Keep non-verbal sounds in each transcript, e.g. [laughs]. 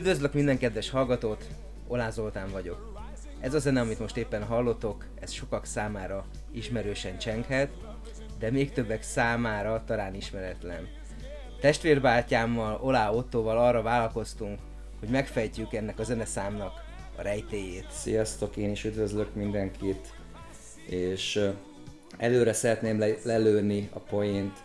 Üdvözlök minden kedves hallgatót, Olá Zoltán vagyok. Ez a zene, amit most éppen hallotok, ez sokak számára ismerősen csenghet, de még többek számára talán ismeretlen. Testvérbátyámmal, Olá Ottóval arra vállalkoztunk, hogy megfejtjük ennek a zeneszámnak a rejtéjét. Sziasztok, én is üdvözlök mindenkit, és előre szeretném le- lelőni a poént,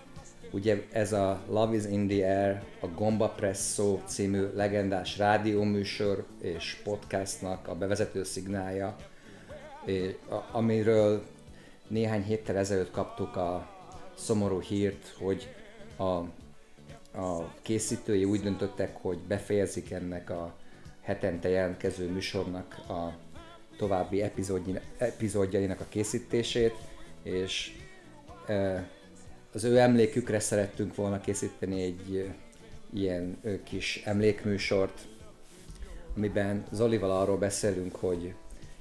ugye ez a Love is in the Air, a Gomba Presso című legendás rádióműsor és podcastnak a bevezető szignálja, amiről néhány héttel ezelőtt kaptuk a szomorú hírt, hogy a, a készítői úgy döntöttek, hogy befejezik ennek a hetente jelentkező műsornak a további epizódjainak a készítését, és e, az ő emlékükre szerettünk volna készíteni egy ilyen kis emlékműsort, amiben Zolival arról beszélünk, hogy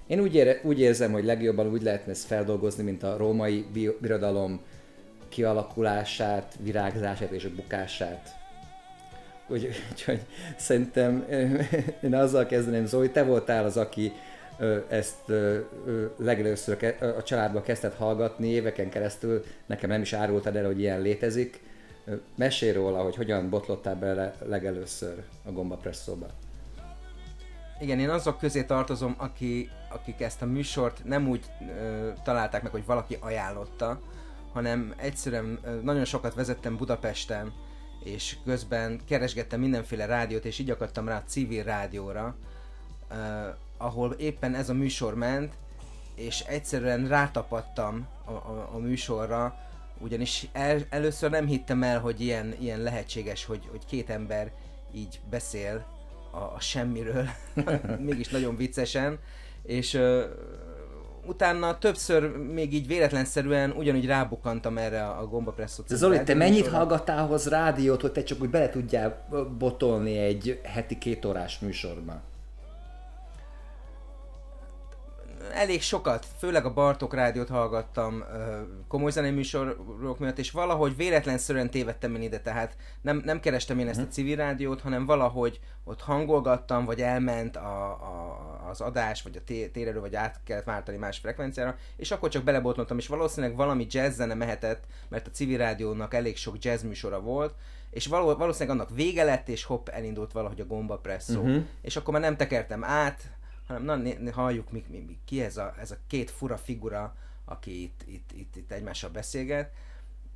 én úgy, ére, úgy érzem, hogy legjobban úgy lehetne ezt feldolgozni, mint a római bi- birodalom kialakulását, virágzását és a bukását. Úgy, úgyhogy szerintem ö, [laughs] én azzal kezdeném, Zoli, te voltál az, aki ezt legelőször a családba kezdett hallgatni éveken keresztül, nekem nem is árultad el, hogy ilyen létezik. Mesélj róla, hogy hogyan botlottál bele legelőször a Gomba Presszóba. Igen, én azok közé tartozom, aki, akik ezt a műsort nem úgy ö, találták meg, hogy valaki ajánlotta, hanem egyszerűen ö, nagyon sokat vezettem Budapesten, és közben keresgettem mindenféle rádiót, és így akadtam rá a civil rádióra, ö, ahol éppen ez a műsor ment, és egyszerűen rátapadtam a, a, a műsorra, ugyanis el, először nem hittem el, hogy ilyen, ilyen lehetséges, hogy, hogy két ember így beszél a, a semmiről, [laughs] mégis nagyon viccesen, és ö, utána többször még így véletlenszerűen ugyanúgy rábukantam erre a Gomba Presso De című Zoli, te mennyit műsorra. hallgattál ahhoz rádiót, hogy te csak úgy bele tudjál botolni egy heti két órás műsorba? Elég sokat, főleg a Bartok rádiót hallgattam komoly zenei műsorok miatt, és valahogy véletlenszerűen tévedtem én ide, tehát nem, nem kerestem én ezt a civil rádiót, hanem valahogy ott hangolgattam, vagy elment a, a, az adás, vagy a té- térerő, vagy át kellett váltani más frekvenciára, és akkor csak belebotlottam, és valószínűleg valami jazz zene mehetett, mert a civil rádiónak elég sok jazz műsora volt, és való, valószínűleg annak vége lett, és hopp, elindult valahogy a gomba presszó. Uh-huh. És akkor már nem tekertem át, hanem na, né, halljuk, mi, mi, mi, ki ez a, ez a két fura figura, aki itt, itt, itt, itt egymással beszélget.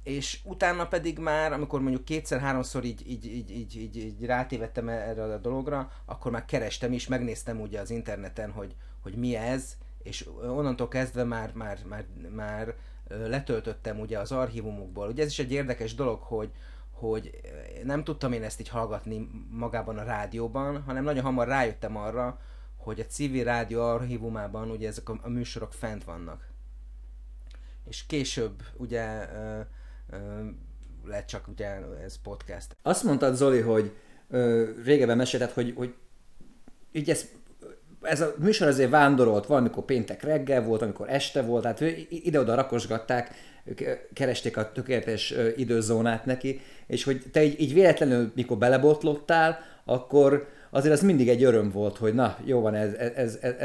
És utána pedig már, amikor mondjuk kétszer-háromszor így, így, így, így, így, így rátévettem erre a dologra, akkor már kerestem is, megnéztem ugye az interneten, hogy, hogy mi ez, és onnantól kezdve már, már, már, már letöltöttem ugye az archívumokból. Ugye ez is egy érdekes dolog, hogy, hogy nem tudtam én ezt így hallgatni magában a rádióban, hanem nagyon hamar rájöttem arra, hogy a civil rádió archívumában ugye ezek a, a műsorok fent vannak. És később ugye ö, ö, lett csak ugye ez podcast. Azt mondtad, Zoli, hogy ö, régebben mesélted, hogy, hogy így ez, ez a műsor azért vándorolt, valamikor péntek reggel volt, amikor este volt, tehát ide-oda rakosgatták, keresték a tökéletes időzónát neki, és hogy te így, így véletlenül, mikor belebotlottál, akkor azért az mindig egy öröm volt, hogy na, jó van, ez, ez, ez,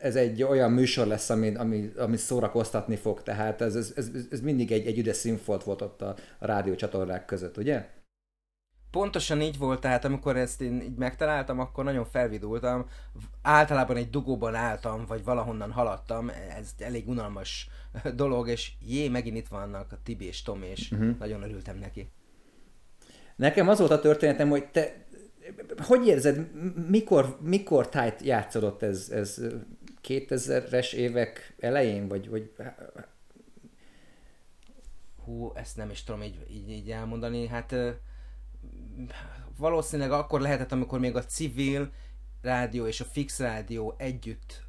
ez, egy olyan műsor lesz, ami, ami, ami szórakoztatni fog, tehát ez, ez, ez, ez mindig egy, egy üdes színfolt volt ott a, a rádiócsatornák között, ugye? Pontosan így volt, tehát amikor ezt én így megtaláltam, akkor nagyon felvidultam. Általában egy dugóban álltam, vagy valahonnan haladtam, ez elég unalmas dolog, és jé, megint itt vannak a Tibi és Tom, és uh-huh. nagyon örültem neki. Nekem az volt a történetem, hogy te hogy érzed, mikor, mikor tájt játszodott ez, ez 2000-es évek elején, vagy, vagy hú, ezt nem is tudom így, így, így elmondani, hát valószínűleg akkor lehetett, amikor még a civil rádió és a fix rádió együtt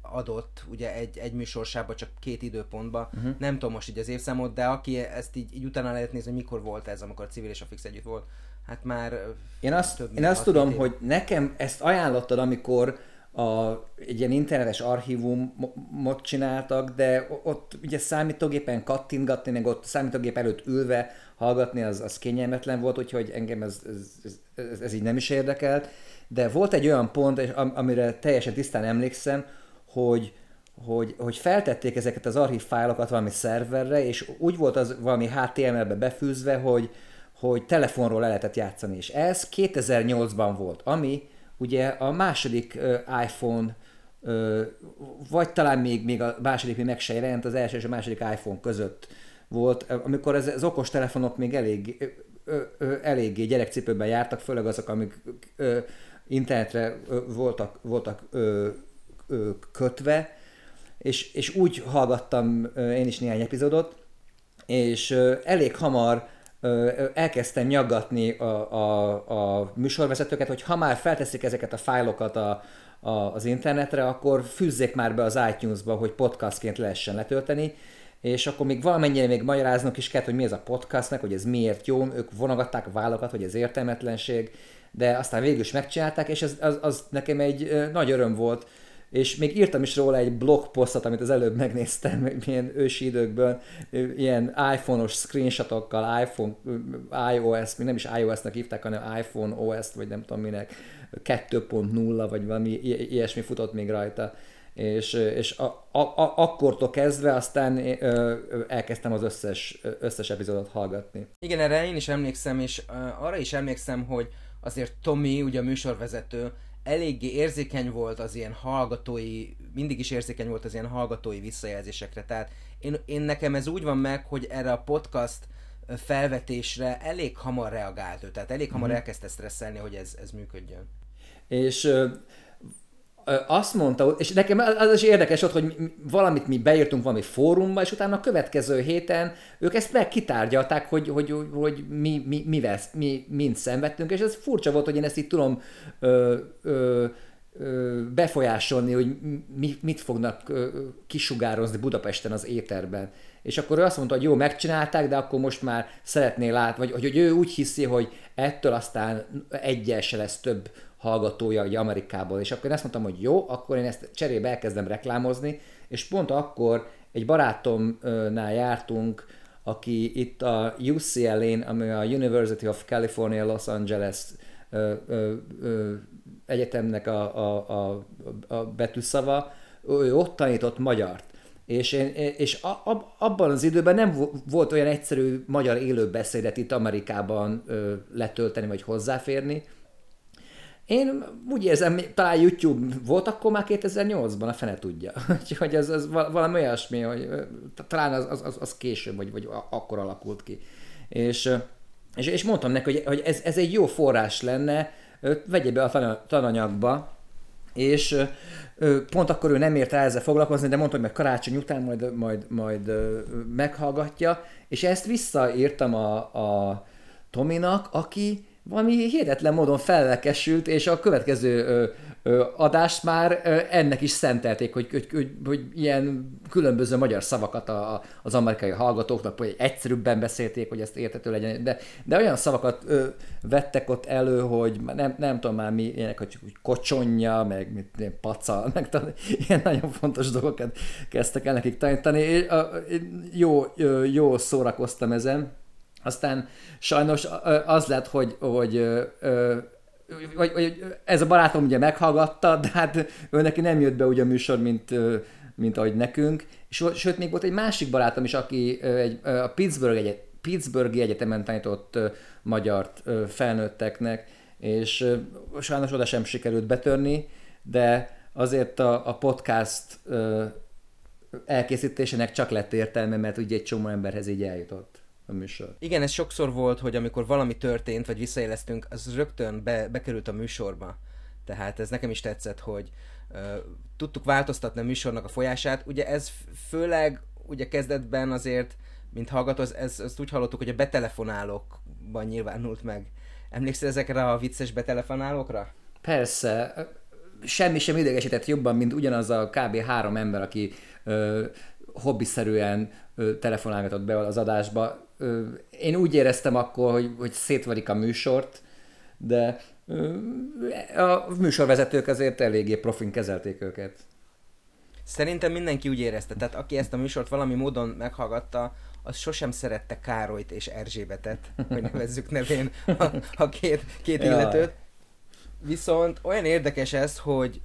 adott, ugye egy, egy műsorsába csak két időpontba, uh-huh. nem tudom most így az évszámot, de aki ezt így, így utána lehet nézni, hogy mikor volt ez, amikor a civil és a fix együtt volt, hát már Én azt, én azt tudom, év. hogy nekem ezt ajánlottad, amikor a, egy ilyen internetes archívumot csináltak, de ott ugye számítógépen kattintgatni, meg ott számítógép előtt ülve hallgatni, az, az kényelmetlen volt, úgyhogy engem ez, ez, ez, ez így nem is érdekelt. De volt egy olyan pont, amire teljesen tisztán emlékszem, hogy, hogy, hogy feltették ezeket az archív fájlokat valami szerverre, és úgy volt az valami HTML-be befűzve, hogy, hogy telefonról le lehetett játszani, és ez 2008-ban volt, ami ugye a második iPhone vagy talán még, még a második még meg se jelent, az első és a második iPhone között volt, amikor ez, az okos telefonok még elég, ö, ö, eléggé gyerekcipőben jártak, főleg azok, amik ö, internetre ö, voltak, voltak ö, ö, kötve, és, és úgy hallgattam én is néhány epizódot, és ö, elég hamar elkezdtem nyaggatni a, a, a műsorvezetőket, hogy ha már felteszik ezeket a fájlokat a, a, az internetre, akkor fűzzék már be az iTunes-ba, hogy podcastként lehessen letölteni, és akkor még valamennyire még magyaráznak is kellett, hogy mi ez a podcastnak, hogy ez miért jó, ők vonogatták a vállakat, hogy ez értelmetlenség, de aztán végül is megcsinálták, és ez, az, az nekem egy nagy öröm volt, és még írtam is róla egy blogposztot, amit az előbb megnéztem, milyen ősi időkből, ilyen iPhone-os screenshotokkal, iPhone, iOS, még nem is iOS-nak hívták, hanem iPhone OS-t, vagy nem tudom minek, 2.0, vagy valami ilyesmi futott még rajta és, és a, a, a, akkortól kezdve aztán ö, elkezdtem az összes, összes epizódot hallgatni. Igen, erre én is emlékszem, és arra is emlékszem, hogy azért Tommy, ugye a műsorvezető, eléggé érzékeny volt az ilyen hallgatói, mindig is érzékeny volt az ilyen hallgatói visszajelzésekre. Tehát én, én nekem ez úgy van meg, hogy erre a podcast felvetésre elég hamar reagált ő, tehát elég hamar mm-hmm. elkezdte stresszelni, hogy ez, ez működjön. És azt mondta, és nekem az is érdekes ott, hogy valamit mi beírtunk valami fórumba, és utána a következő héten ők ezt meg kitárgyalták, hogy, hogy, hogy mi, mi, mivel, mi mind szenvedtünk, és ez furcsa volt, hogy én ezt így tudom ö, ö, ö, befolyásolni, hogy mi, mit fognak ö, kisugározni Budapesten az éterben. És akkor ő azt mondta, hogy jó, megcsinálták, de akkor most már szeretné látni, vagy hogy ő úgy hiszi, hogy ettől aztán egyel lesz több hallgatója ugye Amerikából, és akkor én azt mondtam, hogy jó, akkor én ezt cserébe elkezdem reklámozni, és pont akkor egy barátomnál jártunk, aki itt a UCLA-n, ami a University of California Los Angeles ö, ö, ö, egyetemnek a, a, a, a betűszava, ő ott tanított magyart. És, én, és a, a, abban az időben nem volt olyan egyszerű magyar élőbeszédet itt Amerikában ö, letölteni vagy hozzáférni, én úgy érzem, talán YouTube volt akkor már 2008-ban, a fene tudja. [laughs] Úgyhogy ez, ez valami olyasmi, hogy talán az, az, az, később, vagy, vagy akkor alakult ki. És, és, és mondtam neki, hogy, hogy ez, ez egy jó forrás lenne, vegye be a tananyagba, és pont akkor ő nem ért rá ezzel foglalkozni, de mondta, hogy meg karácsony után majd, majd, majd meghallgatja, és ezt visszaírtam a, a Tominak, aki valami hihetetlen módon fellekesült, és a következő ö, ö, adást már ö, ennek is szentelték, hogy, hogy, hogy, hogy ilyen különböző magyar szavakat a, a- az amerikai hallgatóknak, hogy egyszerűbben beszélték, hogy ezt értető legyen, de, de olyan szavakat ö, vettek ott elő, hogy nem, nem tudom már mi, ilyenek, hogy hogy kocsonja, meg mit, ilyen paca, [laughs] meg talán ilyen nagyon fontos dolgokat kezdtek el nekik tanítani. És, a, jó, jó szórakoztam ezen. Aztán sajnos az lett, hogy, hogy vagy, vagy ez a barátom ugye meghallgatta, de hát ő neki nem jött be ugye a műsor, mint, mint ahogy nekünk. Sőt, még volt egy másik barátom is, aki egy, a Pittsburgh, egyet, Pittsburghi Egyetemen tanított magyart felnőtteknek, és sajnos oda sem sikerült betörni, de azért a, a podcast elkészítésének csak lett értelme, mert ugye egy csomó emberhez így eljutott a műsor. Igen, ez sokszor volt, hogy amikor valami történt, vagy visszaéleztünk, az rögtön be, bekerült a műsorba. Tehát ez nekem is tetszett, hogy uh, tudtuk változtatni a műsornak a folyását. Ugye ez főleg, ugye kezdetben azért, mint hallgató, ez, ez, ezt úgy hallottuk, hogy a betelefonálókban nyilvánult meg. Emlékszel ezekre a vicces betelefonálókra? Persze, semmi sem idegesített jobban, mint ugyanaz a kb. három ember, aki ö, hobbiszerűen ö, telefonálgatott be az adásba. Én úgy éreztem akkor, hogy, hogy szétvarik a műsort, de a műsorvezetők azért eléggé profin kezelték őket. Szerintem mindenki úgy érezte, tehát aki ezt a műsort valami módon meghallgatta, az sosem szerette Károlyt és Erzsébetet, hogy nevezzük nevén a, a két, két Jaj. illetőt. Viszont olyan érdekes ez, hogy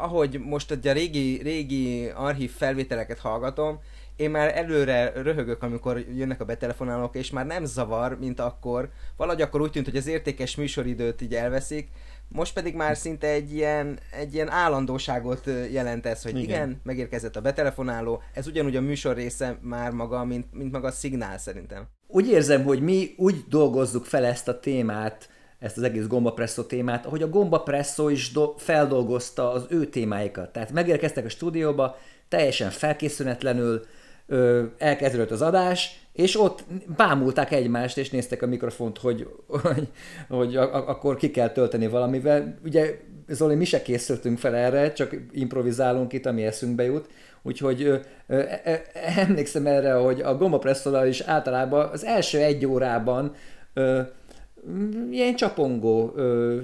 ahogy most a régi, régi archív felvételeket hallgatom, én már előre röhögök, amikor jönnek a betelefonálók, és már nem zavar, mint akkor. Valahogy akkor úgy tűnt, hogy az értékes műsoridőt így elveszik, most pedig már szinte egy ilyen, egy ilyen állandóságot jelent ez, hogy igen. Igen. igen, megérkezett a betelefonáló, ez ugyanúgy a műsor része már maga, mint, mint maga a szignál szerintem. Úgy érzem, hogy mi úgy dolgozzuk fel ezt a témát, ezt az egész gombapresszó témát, ahogy a gombapresszó is do- feldolgozta az ő témáikat. Tehát megérkeztek a stúdióba, teljesen felkészületlenül, elkezdődött az adás, és ott bámulták egymást, és néztek a mikrofont, hogy, hogy, hogy a, a, akkor ki kell tölteni valamivel. Ugye, Zoli, mi se készültünk fel erre, csak improvizálunk itt, ami eszünkbe jut. Úgyhogy ö, ö, ö, emlékszem erre, hogy a gombapresszóval is általában az első egy órában ö, ilyen csapongó, ö,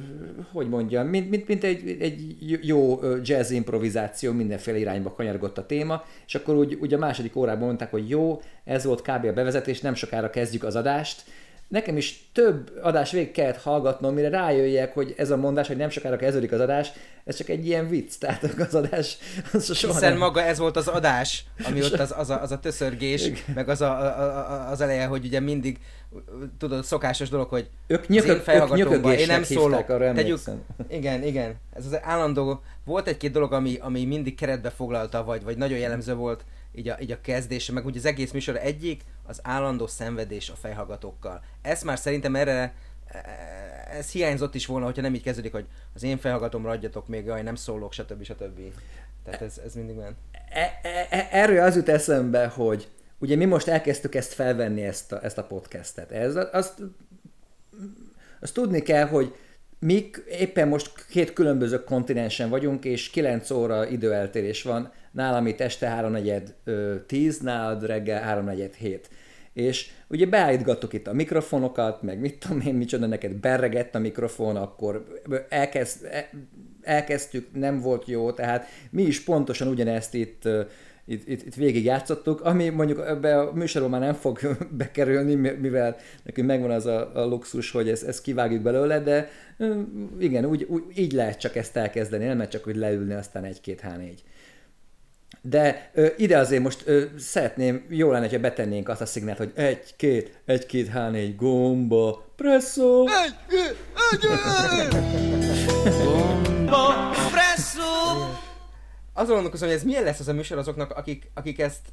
hogy mondjam, mint, mint, mint egy, egy jó jazz improvizáció, mindenféle irányba kanyargott a téma, és akkor úgy, úgy a második órában mondták, hogy jó, ez volt kb. a bevezetés, nem sokára kezdjük az adást. Nekem is több adás végig kellett hallgatnom, mire rájöjjek, hogy ez a mondás, hogy nem sokára kezdődik az adás, ez csak egy ilyen vicc, tehát az adás az soha Hiszen nem... maga ez volt az adás, ami ott az, az, a, az a töszörgés, meg az, a, a, a, az eleje, hogy ugye mindig, tudod, szokásos dolog, hogy Ők az nyökök- én ők én nem szólok. arra Tegyük, igen, igen. Ez az állandó, volt egy-két dolog, ami, ami mindig keretbe foglalta, vagy, vagy nagyon jellemző volt így a, így a kezdése, meg úgy az egész műsor egyik, az állandó szenvedés a fejhallgatókkal. Ez már szerintem erre ez hiányzott is volna, hogyha nem így kezdődik, hogy az én fejhallgatómra adjatok még, jaj, nem szólok, stb. stb. Tehát ez, ez mindig ment. E- e- e- erről az jut eszembe, hogy ugye mi most elkezdtük ezt felvenni, ezt a, ezt a podcastet. Ez, azt, azt tudni kell, hogy mi éppen most két különböző kontinensen vagyunk, és 9 óra időeltérés van. Nálam itt este 3.4 10, nálad reggel 3.4 7. És ugye beállítgattuk itt a mikrofonokat, meg mit tudom én, micsoda neked berregett a mikrofon, akkor elkezd, e- elkezdtük, nem volt jó, tehát mi is pontosan ugyanezt itt, itt, itt, itt végig játszottuk, ami mondjuk ebbe a műsorban már nem fog [laughs] bekerülni, mi- mivel nekünk megvan az a, a luxus, hogy ezt, ezt kivágjuk belőle, de igen, úgy, úgy, így lehet csak ezt elkezdeni, nem lehet csak úgy leülni, aztán egy-két H4. De ö, ide azért most ö, szeretném, jó lenne, ha betennénk azt a szignált, hogy egy-két, egy-két H4 gomba, presszó. Azon gondolkozom, hogy ez milyen lesz az a műsor azoknak, akik, akik ezt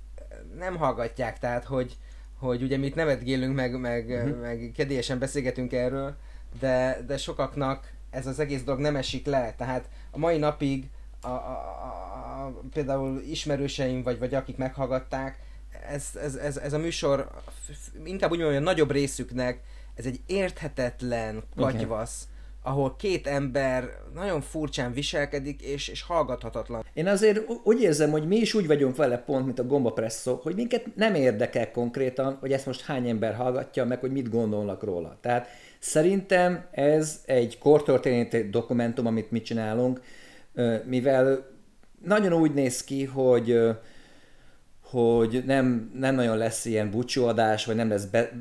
nem hallgatják, tehát hogy, hogy ugye mi itt nevetgélünk, meg, meg, uh-huh. meg kedélyesen beszélgetünk erről, de, de sokaknak ez az egész dolog nem esik le, tehát a mai napig a, a, a, a, például ismerőseim, vagy, vagy akik meghallgatták, ez, ez, ez, ez a műsor inkább úgy mondom, hogy a nagyobb részüknek ez egy érthetetlen katyvasz, ahol két ember nagyon furcsán viselkedik, és, és hallgathatatlan. Én azért úgy érzem, hogy mi is úgy vagyunk vele pont, mint a Gomba Presszó, hogy minket nem érdekel konkrétan, hogy ezt most hány ember hallgatja, meg hogy mit gondolnak róla. Tehát szerintem ez egy kortörténeti dokumentum, amit mi csinálunk, mivel nagyon úgy néz ki, hogy hogy nem, nem nagyon lesz ilyen búcsúadás, vagy nem lesz be,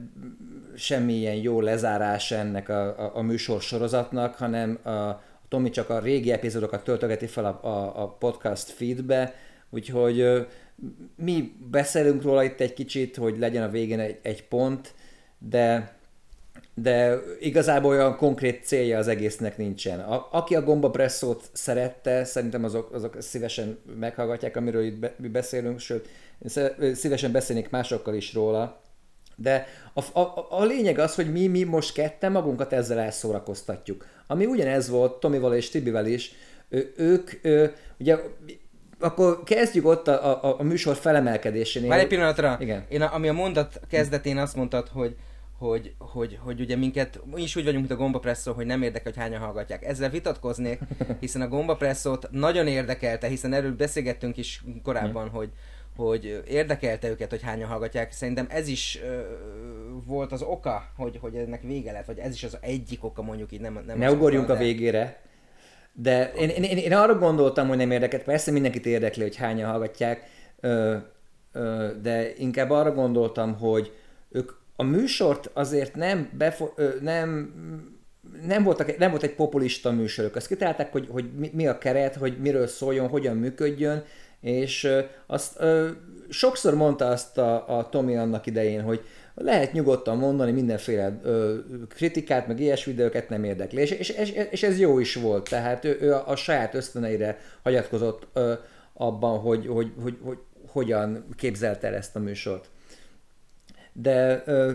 semmilyen jó lezárás ennek a, a, a műsor sorozatnak, hanem a, a Tomi csak a régi epizódokat töltögeti fel a, a, a podcast feedbe, úgyhogy mi beszélünk róla itt egy kicsit, hogy legyen a végén egy, egy pont, de de igazából olyan konkrét célja az egésznek nincsen. A, aki a Gomba Presszót szerette, szerintem azok, azok szívesen meghallgatják, amiről itt be, mi beszélünk, sőt, szívesen beszélnék másokkal is róla. De a, a, a lényeg az, hogy mi, mi most ketten magunkat ezzel elszórakoztatjuk. Ami ugyanez volt Tomival és Tibivel is, ő, ők, ő, ugye akkor kezdjük ott a, a, a műsor felemelkedésénél. Várj egy pillanatra. Igen. Én, ami a mondat kezdetén azt mondtad, hogy hogy, hogy, hogy ugye minket, mi is úgy vagyunk, mint a Gomba Presszó, hogy nem érdekel, hogy hányan hallgatják. Ezzel vitatkoznék, hiszen a Gomba Presszót nagyon érdekelte, hiszen erről beszélgettünk is korábban, hogy, hogy érdekelte őket, hogy hányan hallgatják. Szerintem ez is ö, volt az oka, hogy, hogy ennek vége lett, vagy ez is az egyik oka mondjuk így. Nem, nem ne ugorjunk oka, a végére. De én, én, én, én arra gondoltam, hogy nem érdekelt. Persze mindenkit érdekli, hogy hányan hallgatják, ö, ö, de inkább arra gondoltam, hogy ők a műsort azért nem, befo- ö, nem nem, voltak, nem volt egy populista műsor, ők azt kitalálták, hogy, hogy mi, mi a keret, hogy miről szóljon, hogyan működjön, és azt sokszor mondta azt a, a Tomi annak idején, hogy lehet nyugodtan mondani mindenféle ö, kritikát, meg ilyesmi, de őket nem érdekli. És, és, és, ez jó is volt, tehát ő, ő a, a saját ösztöneire hagyatkozott ö, abban, hogy, hogy, hogy, hogy hogyan képzelte el ezt a műsort. De ö,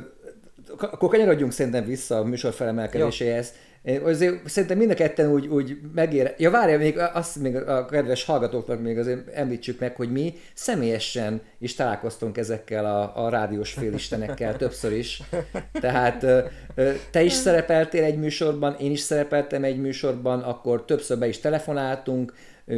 akkor kanyarodjunk szerintem vissza a műsor felemelkedéséhez. Én Azért szerintem mind a ketten úgy, úgy megér... Ja, várja, még azt még a kedves hallgatóknak még azért említsük meg, hogy mi személyesen is találkoztunk ezekkel a, a rádiós félistenekkel [laughs] többször is. Tehát te is szerepeltél egy műsorban, én is szerepeltem egy műsorban, akkor többször be is telefonáltunk,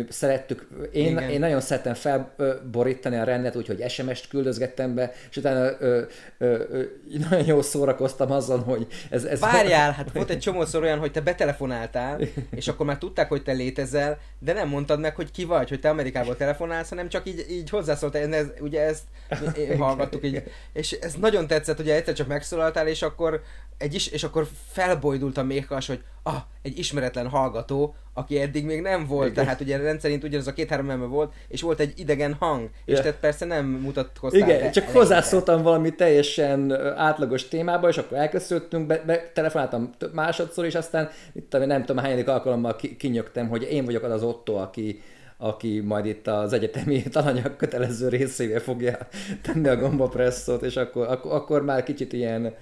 szerettük, én, Igen. én nagyon szeretem felborítani a rendet, úgyhogy SMS-t küldözgettem be, és utána ö, ö, ö, nagyon jól szórakoztam azon, hogy ez... ez Várjál, hát [laughs] volt egy csomószor olyan, hogy te betelefonáltál, [laughs] és akkor már tudták, hogy te létezel, de nem mondtad meg, hogy ki vagy, hogy te Amerikából telefonálsz, hanem csak így, így hozzászóltál, ez, ugye ezt [laughs] hallgattuk így, és ez nagyon tetszett, hogy egyszer csak megszólaltál, és akkor egy is, és akkor felbojdult a méhkas, hogy ah, egy ismeretlen hallgató, aki eddig még nem volt, Igen. tehát ugye rendszerint ugyanaz a két-három ember volt, és volt egy idegen hang, és Ja. te persze nem mutatkoztál. Igen, be csak eleinte. hozzászóltam valami teljesen átlagos témába, és akkor elköszöntünk, be, be, telefonáltam másodszor, és aztán itt nem tudom hányadik alkalommal ki, kinyögtem, hogy én vagyok az az Otto, aki, aki majd itt az egyetemi [laughs] tananyag kötelező részével fogja tenni a gombapresszót, és akkor, akkor, akkor már kicsit ilyen,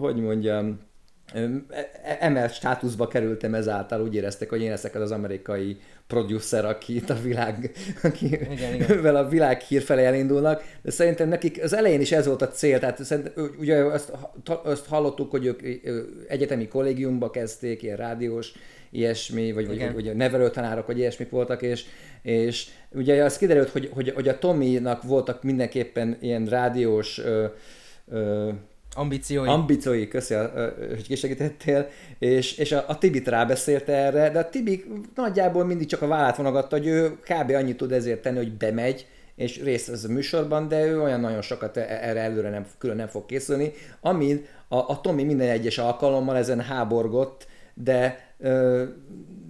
hogy mondjam, emelt státuszba kerültem ezáltal, úgy éreztek, hogy én leszek az az amerikai producer, aki itt a világ, aki Igen, igen. a világ hír felé elindulnak, de szerintem nekik az elején is ez volt a cél, tehát ugye azt, azt hallottuk, hogy ők egyetemi kollégiumba kezdték, ilyen rádiós, ilyesmi, vagy, vagy, Igen. vagy a nevelőtanárok, vagy ilyesmik voltak, és, és ugye az kiderült, hogy, hogy, hogy a Tominak voltak mindenképpen ilyen rádiós ö, ö, Ambíciói. ambíciói, köszi, hogy kisegítettél, és, és a, a Tibit rábeszélte erre, de a Tibi nagyjából mindig csak a vállát vonogatta, hogy ő kb. annyit tud ezért tenni, hogy bemegy, és részt vesz a műsorban, de ő olyan nagyon sokat e- erre előre nem, külön nem fog készülni, amin a, a Tomi minden egyes alkalommal ezen háborgott, de ö,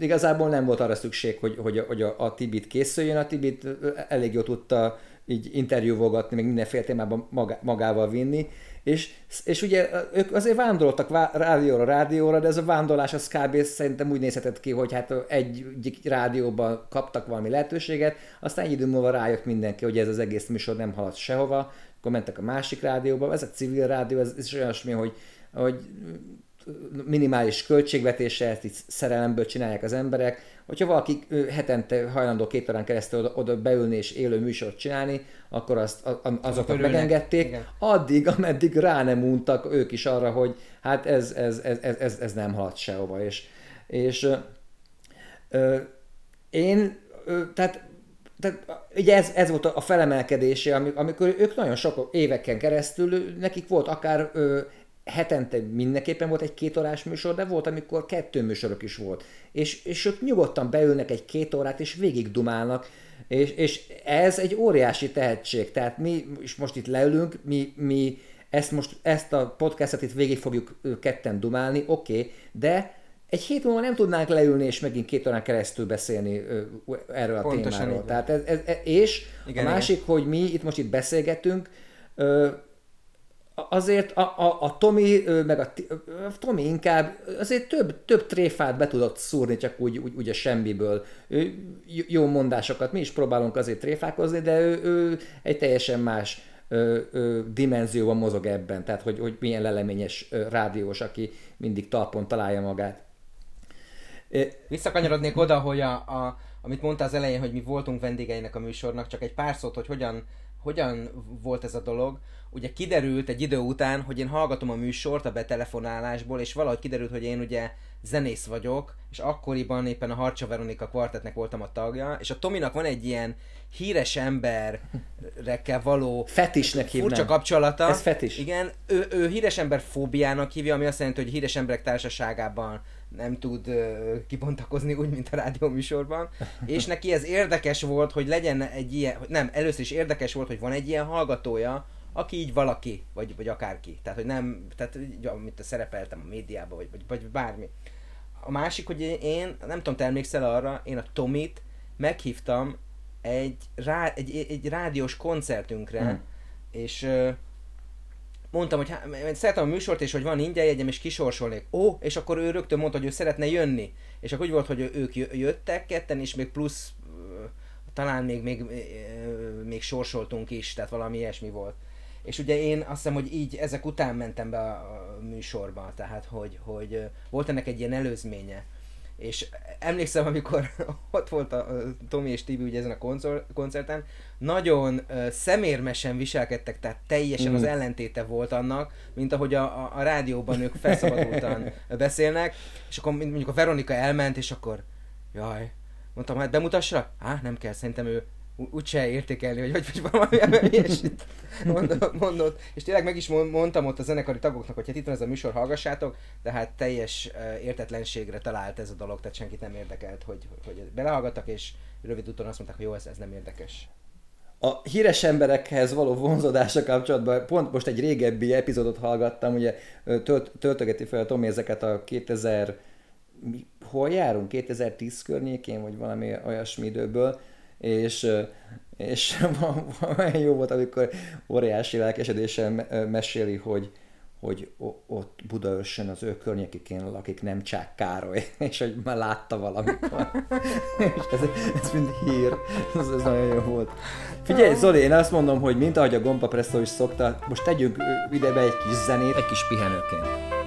igazából nem volt arra szükség, hogy, hogy, hogy a, a Tibit készüljön, a Tibit elég jól tudta így interjúvolgatni, meg mindenféle témában magával vinni, és, és ugye ők azért vándoroltak vá- rádióra, rádióra, de ez a vándorlás az kb. szerintem úgy nézhetett ki, hogy hát egyik rádióban kaptak valami lehetőséget, aztán egy idő múlva rájött mindenki, hogy ez az egész műsor nem halad sehova, akkor mentek a másik rádióba, ez a civil rádió, ez, ez is olyasmi, hogy, hogy minimális költségvetéssel, ezt így szerelemből csinálják az emberek. Hogyha valaki hetente hajlandó két órán keresztül oda, oda beülni és élő műsort csinálni, akkor azt, a, a, azokat örülnek. megengedték, Igen. addig, ameddig rá nem untak ők is arra, hogy hát ez, ez, ez, ez, ez, ez nem halad sehova. És, és ö, ö, én, ö, tehát, tehát ugye ez, ez volt a felemelkedése, ami- amikor ők nagyon sok éveken keresztül, nekik volt akár ö, hetente mindenképpen volt egy kétórás műsor, de volt, amikor kettő műsorok is volt. És, és ők nyugodtan beülnek egy két órát, és végig dumálnak, és, és ez egy óriási tehetség. Tehát mi is most itt leülünk, mi, mi ezt most, ezt a podcastet itt végig fogjuk ketten dumálni, oké, okay, de egy hét múlva nem tudnánk leülni és megint két órán keresztül beszélni erről a Pontosan témáról. Tehát ez, ez, és Igen, a másik, hogy mi itt most itt beszélgetünk, azért a, a, a Tomi, meg a, a Tomi inkább azért több, több tréfát be tudott szúrni, csak úgy, úgy, úgy a semmiből. Ő, jó mondásokat, mi is próbálunk azért tréfákozni, de ő, ő egy teljesen más ö, ö, dimenzióban mozog ebben, tehát hogy, hogy milyen leleményes ö, rádiós, aki mindig talpon találja magát. Visszakanyarodnék oda, hogy a, a, amit mondta az elején, hogy mi voltunk vendégeinek a műsornak, csak egy pár szót, hogy hogyan, hogyan volt ez a dolog. Ugye kiderült egy idő után, hogy én hallgatom a műsort a betelefonálásból, és valahogy kiderült, hogy én ugye zenész vagyok, és akkoriban éppen a Harcsa Veronika kvartetnek voltam a tagja, és a Tominak van egy ilyen híres emberekkel való Fetisnek hívnám. furcsa kapcsolata. Ez fetis. Igen, ő, ő híres ember fóbiának hívja, ami azt jelenti, hogy híres emberek társaságában nem tud ö, kibontakozni úgy, mint a rádióműsorban. [laughs] És neki ez érdekes volt, hogy legyen egy ilyen, nem, először is érdekes volt, hogy van egy ilyen hallgatója, aki így valaki, vagy, vagy akárki. Tehát, hogy nem, tehát, amit szerepeltem a médiában, vagy, vagy, vagy bármi. A másik, hogy én- nem tudom, te emlékszel arra, én a Tomit meghívtam egy, rá, egy, egy rádiós koncertünkre, Hmm. és mondtam, hogy hát, szeretem a műsort, és hogy van ingyen jegyem, és kisorsolnék. Ó, és akkor ő rögtön mondta, hogy ő szeretne jönni. És akkor úgy volt, hogy ők jö- jöttek ketten, és még plusz talán még, még, még sorsoltunk is, tehát valami ilyesmi volt. És ugye én azt hiszem, hogy így ezek után mentem be a műsorba, tehát hogy, hogy volt ennek egy ilyen előzménye. És emlékszem, amikor [laughs] ott volt a Tomi és Tibi ugye ezen a koncert, koncerten, nagyon ö, szemérmesen viselkedtek, tehát teljesen Mm. az ellentéte volt annak, mint ahogy a, a, a rádióban ők felszabadultan [laughs] beszélnek, és akkor mondjuk a Veronika elment, és akkor jaj, mondtam, hát bemutassa? Á, nem kell, szerintem ő úgyse értékelni, hogy vagy, vagy valami ilyesmit mondott, mondott. És tényleg meg is mond- mondtam ott a zenekari tagoknak, hogy hát itt van ez a műsor, hallgassátok, de hát teljes értetlenségre talált ez a dolog, tehát senkit nem érdekelt, hogy, hogy belehallgattak, és rövid úton azt mondták, hogy jó, ez, ez nem érdekes. A híres emberekhez való vonzódása kapcsolatban pont most egy régebbi epizódot hallgattam, ugye tölt, töltögeti fel a Tomi ezeket a 2000, mi, hol járunk? 2010 környékén, vagy valami olyasmi időből, és, és [laughs] olyan jó volt, amikor óriási lelkesedéssel meséli, hogy hogy ott Budaörsön az ő környékén lakik nem Csák Károly, [laughs] és hogy már látta valamikor. [laughs] és ez, ez mind hír. Ez, ez nagyon jó volt. Figyelj, Zoli, én azt mondom, hogy mint ahogy a Gompa Presto is szokta, most tegyünk ide be egy kis zenét. Egy kis pihenőként.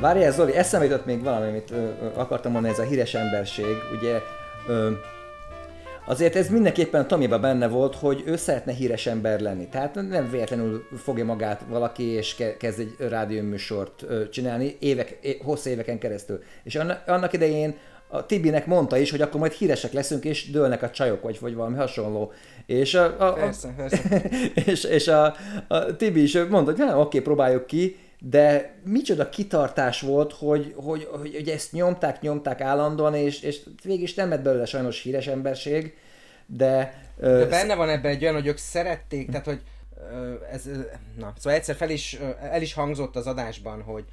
Várjál, Zoli, eszembe jutott még valami, amit ö, ö, akartam mondani, ez a híres emberség. Ugye ö, azért ez mindenképpen a Tomiba benne volt, hogy ő szeretne híres ember lenni. Tehát nem véletlenül fogja magát valaki, és ke- kezd egy rádióműsort csinálni évek, hosszú éveken keresztül. És annak, annak idején a Tibinek mondta is, hogy akkor majd híresek leszünk, és dőlnek a csajok, vagy, vagy valami hasonló. És a, a, a, Persze, persze. [laughs] és, és a, a Tibi is mondta, hogy hát, oké, próbáljuk ki, de micsoda kitartás volt, hogy, hogy, hogy, hogy ezt nyomták, nyomták állandóan, és, és végig is nem lett belőle sajnos híres emberség, de... De benne van ebben egy olyan, hogy ők szerették, tehát hogy ez, na, szóval egyszer fel is, el is hangzott az adásban, hogy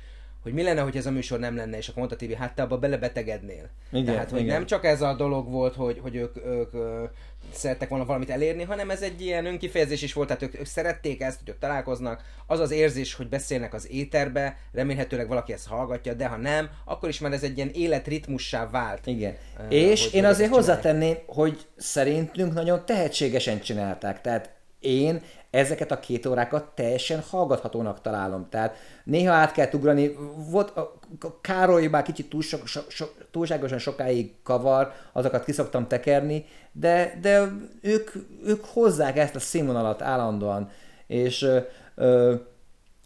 hogy mi lenne, hogy ez a műsor nem lenne, és akkor mondta Tibi, hát te abba belebetegednél. Igen, Tehát, hogy igen. nem csak ez a dolog volt, hogy, hogy ők, ők ö, szerettek volna valamit elérni, hanem ez egy ilyen önkifejezés is volt, tehát ők, ők szerették ezt, hogy ők találkoznak, az az érzés, hogy beszélnek az éterbe, remélhetőleg valaki ezt hallgatja, de ha nem, akkor is már ez egy ilyen életritmussá vált. Igen. Ö, és én azért hozzátenném, hogy szerintünk nagyon tehetségesen csinálták. Tehát én ezeket a két órákat teljesen hallgathatónak találom. Tehát néha át kell ugrani. Volt a Károly már kicsit túl so, so, so, túlságosan sokáig kavar, azokat kiszoktam tekerni, de, de ők, ők hozzák ezt a színvonalat állandóan. És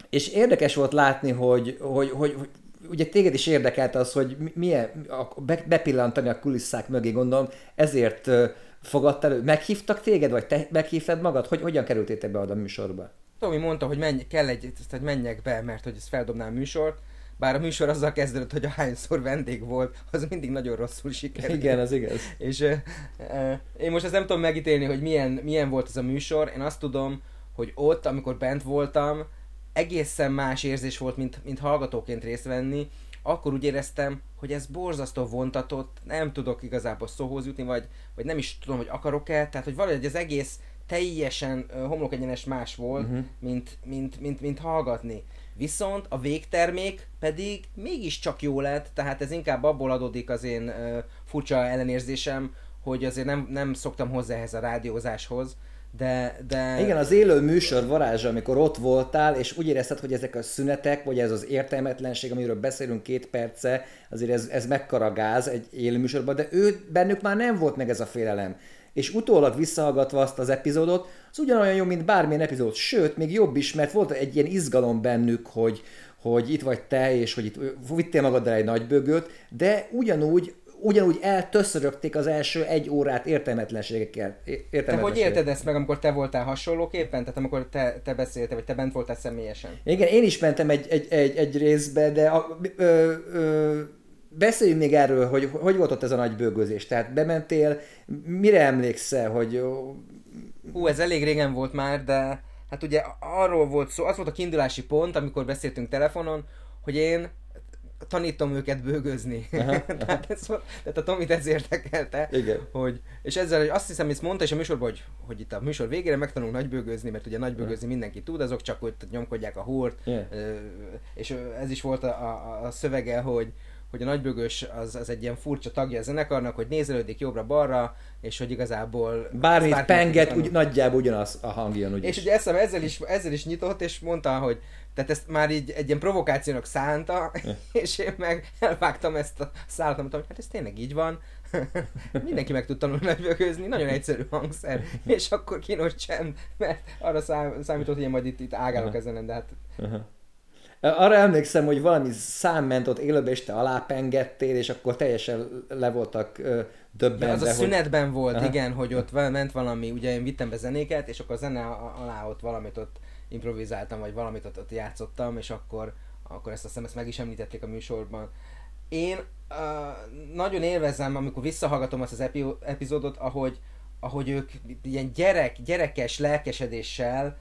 és érdekes volt látni, hogy, hogy, hogy, hogy ugye téged is érdekelt az, hogy mi- milyen, bepillantani a kulisszák mögé, gondolom, ezért ö, fogadtál elő? Meghívtak téged, vagy te meghívtad magad? Hogy, hogyan kerültétek be oda a műsorba? Tomi mondta, hogy menj, kell egy, hogy menjek be, mert hogy ez feldobná a műsort, bár a műsor azzal kezdődött, hogy a hányszor vendég volt, az mindig nagyon rosszul sikerült. Igen, az igaz. És uh, uh, én most ezt nem tudom megítélni, hogy milyen, milyen volt ez a műsor. Én azt tudom, hogy ott, amikor bent voltam, egészen más érzés volt, mint, mint hallgatóként részt venni. Akkor úgy éreztem, hogy ez borzasztó vontatott, nem tudok igazából szóhoz jutni, vagy, vagy nem is tudom, hogy akarok-e, tehát hogy valahogy az egész teljesen uh, homlokegyenes más volt, uh-huh. mint, mint, mint, mint hallgatni. Viszont a végtermék pedig mégiscsak jó lett, tehát ez inkább abból adódik az én uh, furcsa ellenérzésem, hogy azért nem, nem szoktam hozzá ehhez a rádiózáshoz, de, de... Igen, az élő műsor varázsa, amikor ott voltál, és úgy érezted, hogy ezek a szünetek, vagy ez az értelmetlenség, amiről beszélünk két perce, azért ez, ez mekkaragáz egy élő műsorban, de ő, bennük már nem volt meg ez a félelem. És utólag visszahallgatva azt az epizódot, az ugyanolyan jó, mint bármilyen epizód, sőt, még jobb is, mert volt egy ilyen izgalom bennük, hogy, hogy itt vagy te, és hogy itt vittél magaddal egy nagy bögöt, de ugyanúgy ugyanúgy eltöszörögték az első egy órát értelmetlenségekkel. Te hogy érted ezt meg, amikor te voltál hasonlóképpen? Tehát amikor te, te beszéltél, vagy te bent voltál személyesen? Igen, én is mentem egy, egy, egy, egy részbe, de a, ö, ö, beszéljünk még erről, hogy hogy volt ott ez a nagy bőgözés. Tehát bementél, mire emlékszel, hogy... Hú, ez elég régen volt már, de hát ugye arról volt szó, az volt a kiindulási pont, amikor beszéltünk telefonon, hogy én tanítom őket bőgözni. [laughs] tehát, ez, tehát a Tomit ez érdekelte. Igen. Hogy, és ezzel, hogy azt hiszem, ezt mondta is a műsorban, hogy, hogy itt a műsor végére megtanulunk nagybőgözni, mert ugye nagybőgözni mindenki tud, azok csak hogy nyomkodják a húrt, yeah. és ez is volt a, a, a szövege, hogy, hogy a nagybögös az, az egy ilyen furcsa tagja a zenekarnak, hogy nézelődik jobbra-balra, és hogy igazából... Bármit penget, úgy, nagyjából ugyanaz a hangja. Úgy és ugye eszem ezzel is, ezzel is nyitott, és mondta, hogy tehát ezt már így egy ilyen provokációnak szánta, [laughs] és én meg elvágtam ezt a szállat, hogy hát ez tényleg így van. [laughs] Mindenki meg tud tanulni nagybögözni, nagyon egyszerű hangszer, [laughs] és akkor kínos csend, mert arra szám, számított, hogy én majd itt, itt ágálok ezen, de hát... Uh-huh. Arra emlékszem, hogy valami szám ment ott élőbe, és te alápengettél, és akkor teljesen le voltak ö, döbbenve. Ja, az a hogy... szünetben volt, Aha. igen, hogy ott ment valami, ugye én vittem be zenéket, és akkor a zene alá ott valamit ott improvizáltam, vagy valamit ott, ott játszottam, és akkor, akkor ezt a hiszem, ezt meg is említették a műsorban. Én uh, nagyon élvezem, amikor visszahallgatom azt az epi- epizódot, ahogy, ahogy ők ilyen gyerek, gyerekes lelkesedéssel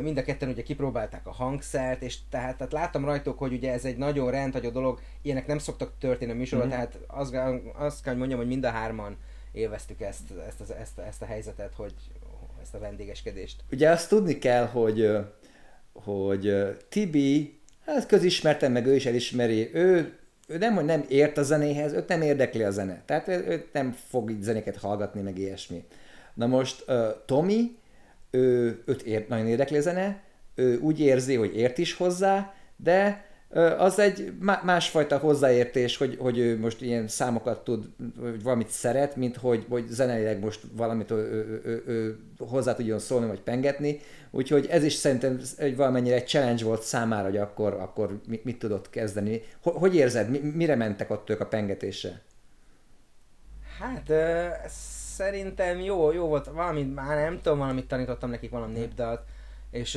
mind a ketten ugye kipróbálták a hangszert, és tehát, tehát láttam rajtuk, hogy ugye ez egy nagyon rendhagyó dolog, ilyenek nem szoktak történni a műsorban, mm-hmm. tehát azt, azt kell, hogy mondjam, hogy mind a hárman élveztük ezt, ezt, ezt, ezt, ezt a helyzetet, hogy ezt a vendégeskedést. Ugye azt tudni kell, hogy, hogy Tibi, ez közismertem, meg ő is elismeri, ő, ő nem, hogy nem ért a zenéhez, őt nem érdekli a zene. Tehát ő, ő nem fog így zenéket hallgatni, meg ilyesmi. Na most uh, Tommy, ő, őt ért, nagyon érdekli a zene, ő úgy érzi, hogy ért is hozzá, de az egy másfajta hozzáértés, hogy, hogy ő most ilyen számokat tud, vagy valamit szeret, mint hogy, hogy zeneileg most valamit ő, ő, ő, ő hozzá tudjon szólni, vagy pengetni. Úgyhogy ez is szerintem egy valamennyire egy challenge volt számára, hogy akkor, akkor mit, mit tudott kezdeni. Hogy érzed, mire mentek ott ők a pengetésre? Hát szerintem jó, jó volt, valamit, már nem tudom, valamit tanítottam nekik, valami népdalt, és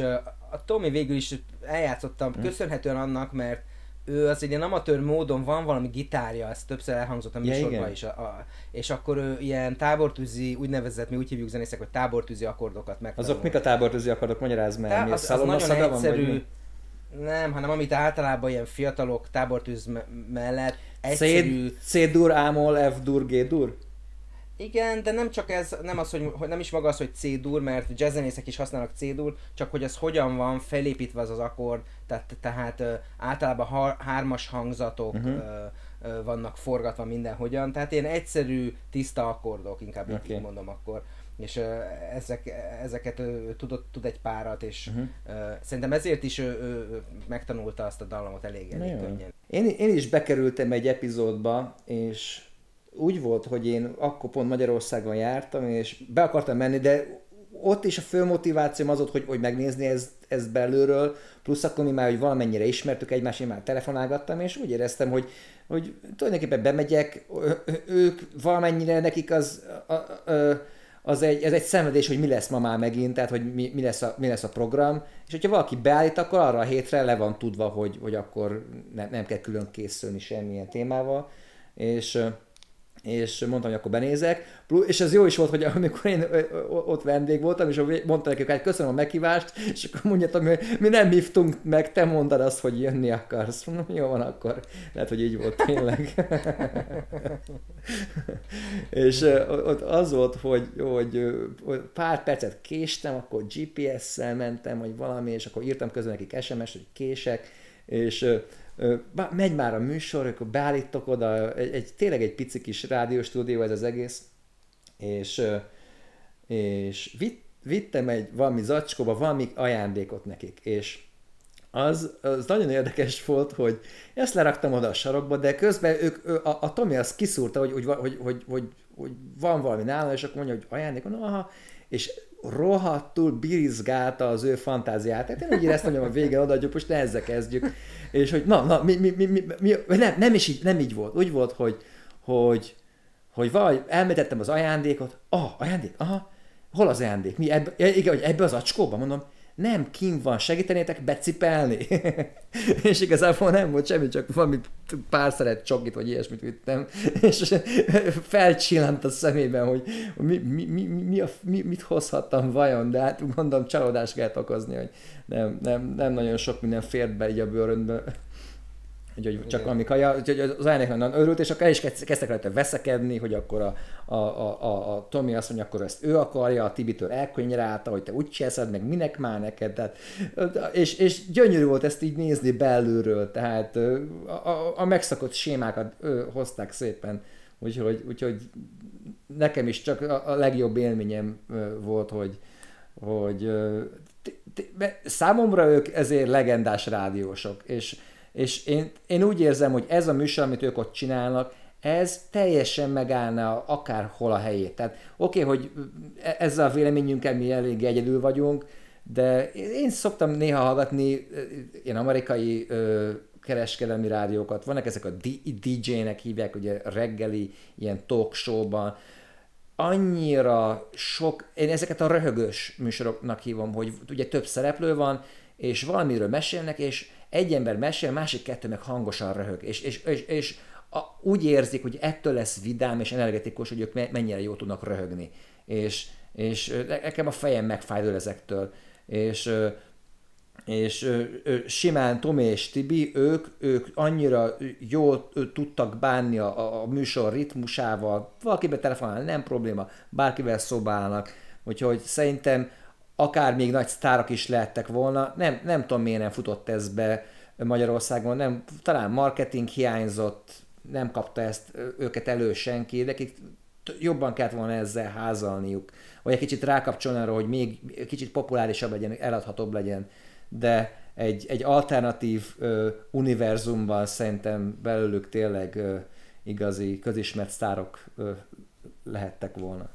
a Tommy végül is eljátszottam, hmm. köszönhetően annak, mert ő az egy ilyen amatőr módon van valami gitárja, ez többször elhangzott a műsorban ja, is, a, a, és akkor ő ilyen tábortűzi, úgynevezett, mi úgy hívjuk zenészek, hogy tábortűzi akkordokat meg. Azok mik a tábortűzi akkordok? Magyarázd meg, Tá- mi az, az nagyon egyszerű, van, nem, hanem amit általában ilyen fiatalok tábortűz mellett egyszerű... C-dur, ámol, F-dur, G-dur? Igen, de nem csak ez, nem, az, hogy, nem is maga az, hogy C-dur, mert jazzzenészek is használnak C-dur, csak hogy az hogyan van felépítve az az akkord, tehát, tehát ö, általában har, hármas hangzatok uh-huh. ö, ö, vannak forgatva mindenhogyan, tehát ilyen egyszerű, tiszta akkordok, inkább okay. így mondom akkor és ö, ezek, ezeket ö, tudott, tud egy párat, és uh-huh. ö, szerintem ezért is ő, ő, megtanulta azt a dallamot elég, elég könnyen. Én, én is bekerültem egy epizódba, és úgy volt, hogy én akkor pont Magyarországon jártam, és be akartam menni, de ott is a fő motivációm az volt, hogy, hogy megnézni ezt, ezt belülről, plusz akkor mi már hogy valamennyire ismertük egymást, én már telefonálgattam, és úgy éreztem, hogy, hogy tulajdonképpen bemegyek, ők valamennyire nekik az, az egy, ez egy szenvedés, hogy mi lesz ma már megint, tehát hogy mi, mi, lesz, a, mi lesz a program, és hogyha valaki beállít, akkor arra a hétre le van tudva, hogy, hogy akkor nem, nem kell külön készülni semmilyen témával, és és mondtam, hogy akkor benézek, és ez jó is volt, hogy amikor én ott vendég voltam, és mondta nekik, hogy köszönöm a meghívást, és akkor mondjátok, hogy mi nem hívtunk meg, te mondtad azt, hogy jönni akarsz. Mondom, jó van akkor. Lehet, hogy így volt tényleg. [laughs] és ott az volt, hogy, hogy pár percet késtem, akkor GPS-szel mentem, vagy valami, és akkor írtam közben nekik SMS, hogy kések, és megy már a műsor, akkor beállítok oda, egy, egy, tényleg egy pici kis rádióstúdió ez az egész, és, és vitt, vittem egy valami zacskóba valami ajándékot nekik, és az, az nagyon érdekes volt, hogy ezt leraktam oda a sarokba, de közben ők, a, a Tomi azt kiszúrta, hogy, hogy, hogy, hogy, hogy, hogy van valami nála, és akkor mondja, hogy ajándék, no, aha, és rohadtul birizgálta az ő fantáziát. Tehát én úgy éreztem, hogy a vége odaadjuk, most ne ezzel kezdjük. És hogy na, na, mi, mi, mi, mi, mi nem, nem, is így, nem így volt. Úgy volt, hogy, hogy, hogy valahogy elmetettem az ajándékot. Ah, ajándék? Aha. Hol az ajándék? Mi? Ebbe, igen, hogy ebbe az acskóba? Mondom, nem, kim van, segítenétek becipelni? [laughs] és igazából nem volt semmi, csak valami pár szeret csokit, vagy ilyesmit vittem, [laughs] és felcsillant a szemében, hogy mi, mi, mi, mi, a, mi, mit hozhattam vajon, de hát mondom, csalódást kellett okozni, hogy nem, nem, nem nagyon sok minden fért be így a bőröndbe hogy, hogy csak valami kaja, hogy az ajándék nagyon örült, és akkor el is kezdtek rajta veszekedni, hogy akkor a, a, a, a, a Tomi azt mondja, akkor ezt ő akarja, a Tibitől elkönyörálta, hogy te úgy csinálsz, meg minek már neked, tehát, és, és gyönyörű volt ezt így nézni belülről, tehát a, a, a megszakott sémákat ő, hozták szépen, úgyhogy, úgyhogy nekem is csak a, a legjobb élményem volt, hogy, hogy számomra ők ezért legendás rádiósok, és és én, én úgy érzem, hogy ez a műsor, amit ők ott csinálnak, ez teljesen megállna akárhol a helyét. Tehát oké, okay, hogy e, ezzel a véleményünkkel mi elég egyedül vagyunk, de én szoktam néha hallgatni ilyen amerikai ö, kereskedelmi rádiókat, vannak ezek a DJ-nek hívják, ugye reggeli ilyen talk show-ban, annyira sok, én ezeket a röhögös műsoroknak hívom, hogy ugye több szereplő van, és valamiről mesélnek, és egy ember mesél, másik kettő meg hangosan röhög, és, és, és, és a, úgy érzik, hogy ettől lesz vidám és energetikus, hogy ők mennyire jól tudnak röhögni. És, és nekem a fejem megfájdul ezektől. És, és simán Tomi és Tibi, ők, ők annyira jól tudtak bánni a, a műsor ritmusával, valakibe telefonálni, nem probléma, bárkivel szobálnak, úgyhogy szerintem akár még nagy sztárok is lehettek volna, nem, nem tudom miért nem futott ez be Magyarországon, nem, talán marketing hiányzott, nem kapta ezt őket elő senki, de akik jobban kellett volna ezzel házalniuk, vagy egy kicsit rákapcsolni arra, hogy még kicsit populárisabb legyen, eladhatóbb legyen, de egy, egy alternatív ö, univerzumban szerintem belőlük tényleg ö, igazi közismert sztárok ö, lehettek volna.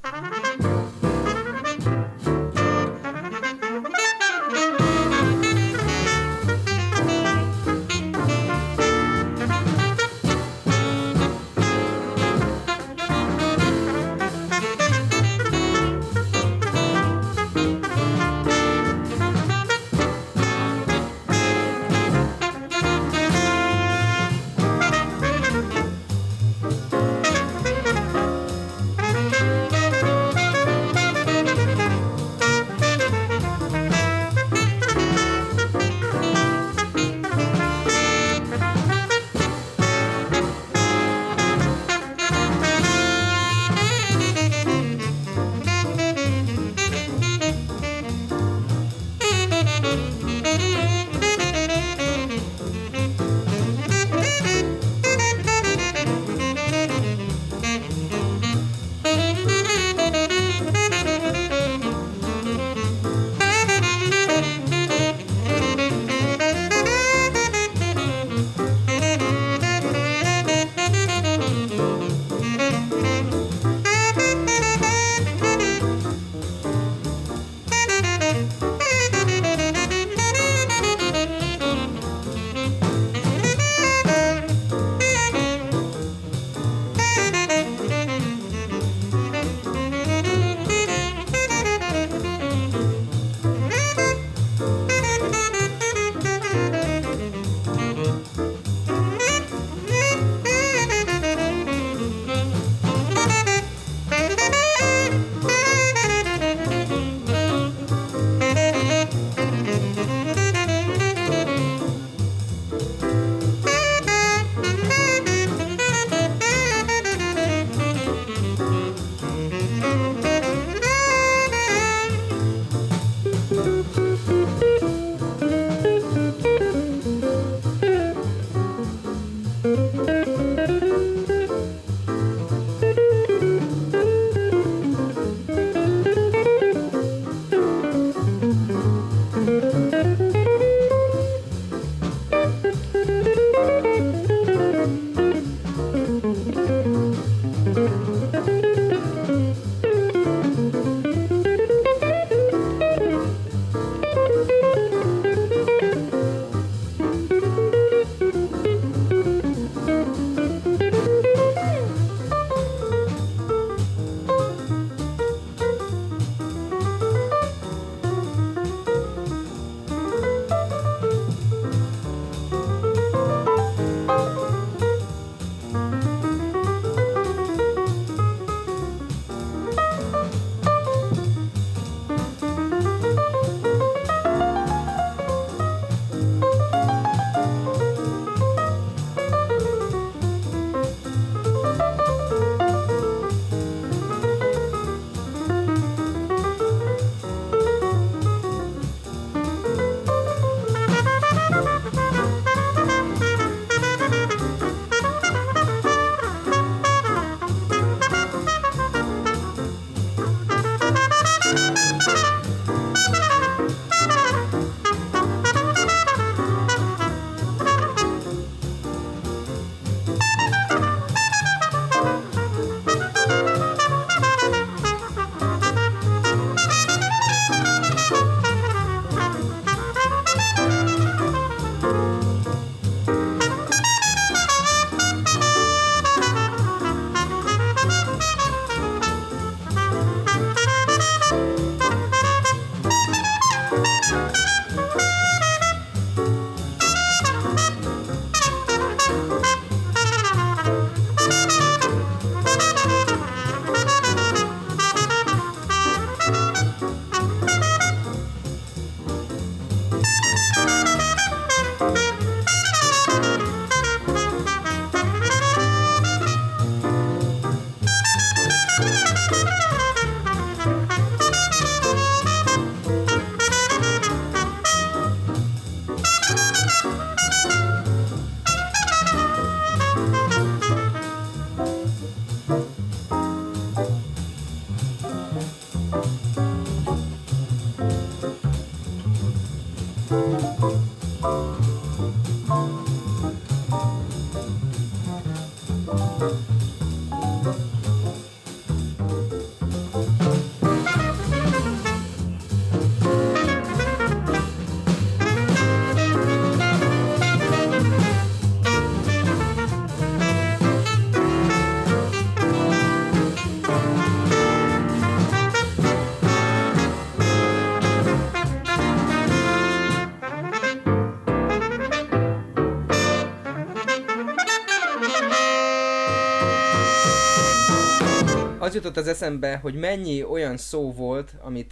Jutott az eszembe, hogy mennyi olyan szó volt, amit,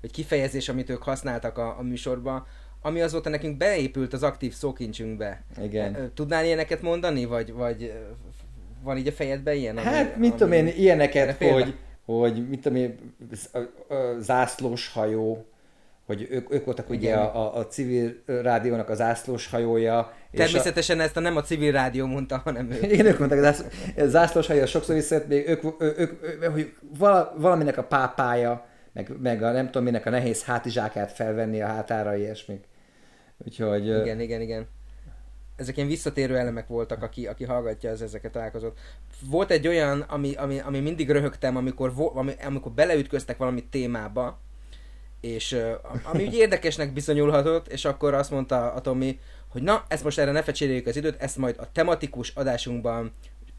vagy kifejezés, amit ők használtak a, a műsorban, ami azóta nekünk beépült az aktív szókincsünkbe. Igen. Tudnál ilyeneket mondani, vagy, vagy van így a fejedben ilyen? ami- Hát, mit ami- tudom én, ilyeneket, hogy, hogy mit tudom én, zászlós hajó, hogy ők, ők voltak ugye a, a, a civil rádiónak a zászlós hajója. És a- Természetesen ezt a nem a civil rádió mondta, hanem ő. [laughs] Igen, ők mondták, zász, zászlós hajó sokszor visszajött, még ők, ők, ők, ők hogy vala, valaminek a pápája, meg, meg a nem tudom minek a nehéz hátizsákát felvenni a hátára, ilyesmik. Úgyhogy... Igen, igen, igen. Ezek ilyen visszatérő elemek voltak, aki, aki hallgatja, az ezeket találkozott. Volt egy olyan, ami, ami, ami mindig röhögtem, amikor, ami, amikor beleütköztek valami témába, és ami úgy [laughs] érdekesnek bizonyulhatott, és akkor azt mondta a Tomi, hogy na, ezt most erre ne fecséreljük az időt, ezt majd a tematikus adásunkban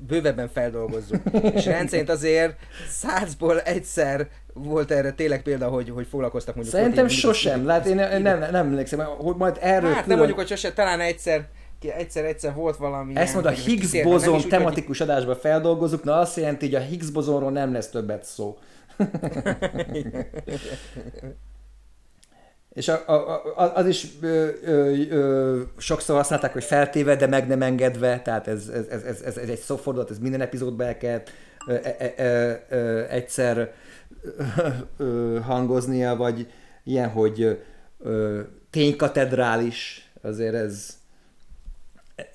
bővebben feldolgozzuk. [laughs] és rendszerint azért százból egyszer volt erre tényleg példa, hogy, hogy foglalkoztak mondjuk. Szerintem mindig sosem. Lát, én nem, nem, nem emlékszem, hogy majd erről Hát nem mondjuk, hogy sose, talán egyszer, egyszer, egyszer volt valami. Ezt mondta, a Higgs bozon úgy, hogy- tematikus adásba feldolgozunk, na azt jelenti, hogy a Higgs bozonról nem lesz többet szó. [laughs] [laughs] És a, a, a, az is ö, ö, ö, sokszor használták, hogy feltéve, de meg nem engedve, tehát ez, ez, ez, ez, ez, egy szófordulat, ez minden epizódban el kell ö, ö, ö, egyszer ö, ö, hangoznia, vagy ilyen, hogy ö, ténykatedrális, azért ez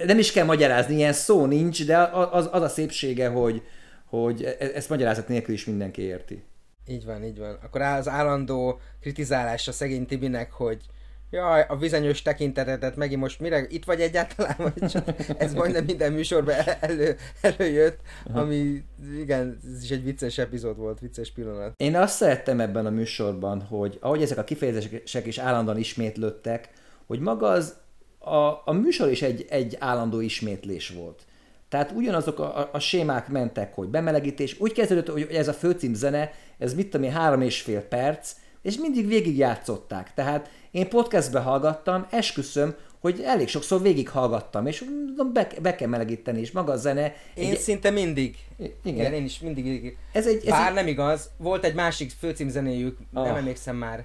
nem is kell magyarázni, ilyen szó nincs, de az, az a szépsége, hogy, hogy e- ezt magyarázat nélkül is mindenki érti. Így van, így van. Akkor az állandó kritizálás a szegény Tibinek, hogy jaj, a bizonyos tekintetedet megint most mire, itt vagy egyáltalán, vagy csak ez majdnem minden műsorban el- elő, előjött, ami igen, ez is egy vicces epizód volt, vicces pillanat. Én azt szerettem ebben a műsorban, hogy ahogy ezek a kifejezések is állandóan ismétlődtek, hogy maga az, a, a műsor is egy, egy állandó ismétlés volt. Tehát ugyanazok a, a, a sémák mentek, hogy bemelegítés. Úgy kezdődött, hogy ez a főcím zene, ez mit tudom én, három és fél perc, és mindig végig játszották. Tehát én podcastbe hallgattam, esküszöm, hogy elég sokszor végig hallgattam, és mondom, be, be kell melegíteni, és maga a zene. Én egy, szinte mindig. Igen. Igen, én is mindig. ez egy, ez Bár egy, nem igaz, volt egy másik főcímzenéjük, nem Ah. emlékszem már.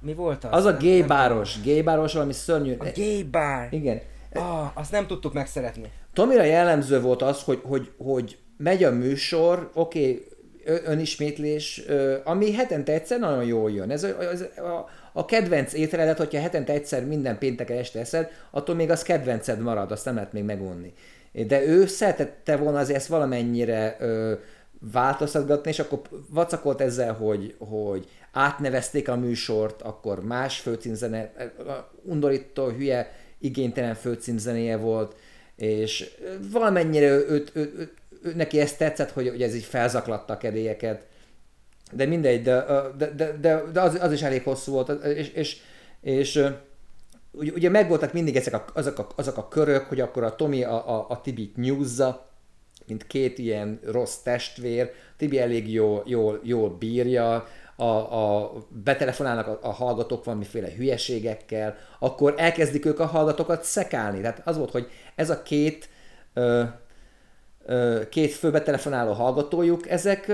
Mi volt az? az a gay báros, gay báros valami szörnyű. A gay bar. Igen. Ah, azt nem tudtuk megszeretni. Tomira jellemző volt az, hogy, hogy, hogy megy a műsor, oké, okay, önismétlés, ami hetente egyszer nagyon jól jön. Ez a, az, a, a kedvenc ételedet, hogyha hetente egyszer minden pénteken este eszed, attól még az kedvenced marad, azt nem lehet még megunni. De ő szeretette volna azért ezt valamennyire ö, változtatgatni, és akkor vacakolt ezzel, hogy, hogy átnevezték a műsort, akkor más főcímzene, undorító, hülye, igénytelen főcímzenéje volt, és valamennyire ő, ő, ő, ő, neki ezt tetszett, hogy, hogy ez így felzaklatta a kedélyeket. De mindegy, de, de, de, de, de az, az, is elég hosszú volt, és, és, és ugye megvoltak mindig ezek a, azok, a, azok a körök, hogy akkor a Tomi a, a, a Tibit nyúzza, mint két ilyen rossz testvér, Tibi elég jól, jól, jól bírja, a, a, betelefonálnak a, a hallgatók valamiféle hülyeségekkel, akkor elkezdik ők a hallgatókat szekálni. Tehát az volt, hogy ez a két ö, két főbetelefonáló hallgatójuk, ezek,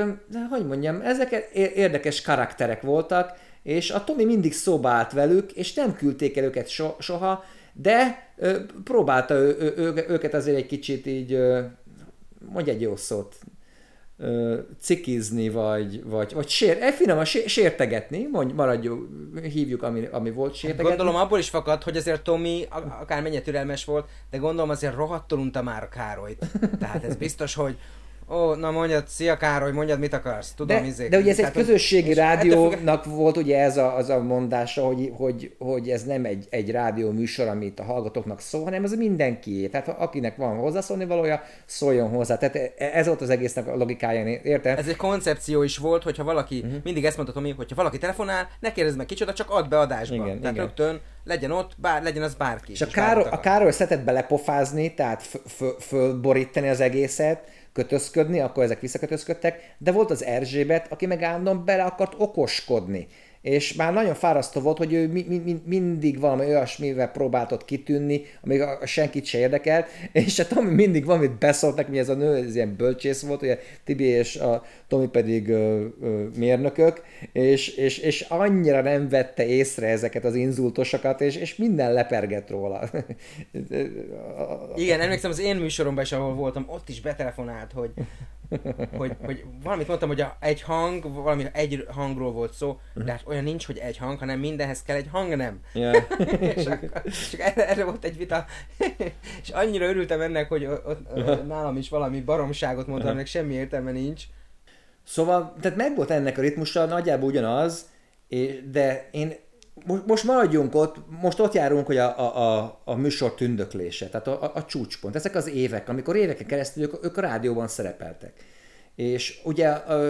hogy mondjam, ezek érdekes karakterek voltak, és a Tomi mindig szóba állt velük, és nem küldték el őket so, soha, de ö, próbálta ő, ő, őket azért egy kicsit így, ö, mondj egy jó szót, cikizni, vagy, vagy, vagy sér, e, finoman sé, sértegetni, mondj, maradjuk, hívjuk, ami, ami volt sértegetni. Gondolom abból is fakad, hogy azért a- akár mennyire türelmes volt, de gondolom azért rohadtul unta már a Károlyt. Tehát ez biztos, hogy ó, na mondjad, szia Károly, mondjad, mit akarsz, tudom, De, izé. de ugye ez egy Tehát, hogy- közösségi és ettől rádiónak volt ugye ez a, az a mondása, hogy, hogy, hogy ez nem egy, egy rádió műsor, amit a hallgatóknak szól, hanem ez mindenkié. Tehát akinek van hozzászólni valója, szóljon hozzá. Tehát e- ez volt az egésznek a logikája, érted? Ez egy koncepció is volt, hogyha valaki, uh-huh. mindig ezt mondta Tomi, hogyha valaki telefonál, ne kérdezz meg kicsoda, csak add be adásba. Igen, Tehát igen. rögtön legyen ott, bár, legyen az bárki. És a, bármit a. Károly szeretett belepofázni, tehát fölborítani az egészet, kötözködni, akkor ezek visszakötözködtek, de volt az Erzsébet, aki meg állandóan bele akart okoskodni. És már nagyon fárasztó volt, hogy ő mi, mi, mindig valami olyasmivel próbáltott kitűnni, amíg a, a senkit se érdekelt, [laughs] és a Tomi mindig valamit beszólt neki, ez a nő, ez ilyen bölcsész volt, ugye Tibi és a Tomi pedig ö, ö, mérnökök, és, és, és annyira nem vette észre ezeket az inzultosokat, és, és minden lepergett róla. [laughs] Igen, emlékszem az én műsoromban is, ahol voltam, ott is betelefonált, hogy hogy, hogy valamit mondtam, hogy a, egy hang, valami egy hangról volt szó, de hát olyan nincs, hogy egy hang, hanem mindenhez kell egy hang, nem? Yeah. [laughs] és akkor, csak erre, erre volt egy vita, [laughs] és annyira örültem ennek, hogy ott, ott, nálam is valami baromságot mondtam, ennek semmi értelme nincs. Szóval, tehát meg volt ennek a ritmusa, nagyjából ugyanaz, de én most, most maradjunk ott, most ott járunk, hogy a, a, a, a műsor tündöklése, tehát a, a, a csúcspont. Ezek az évek, amikor éveken keresztül ők, ők a rádióban szerepeltek. És ugye a,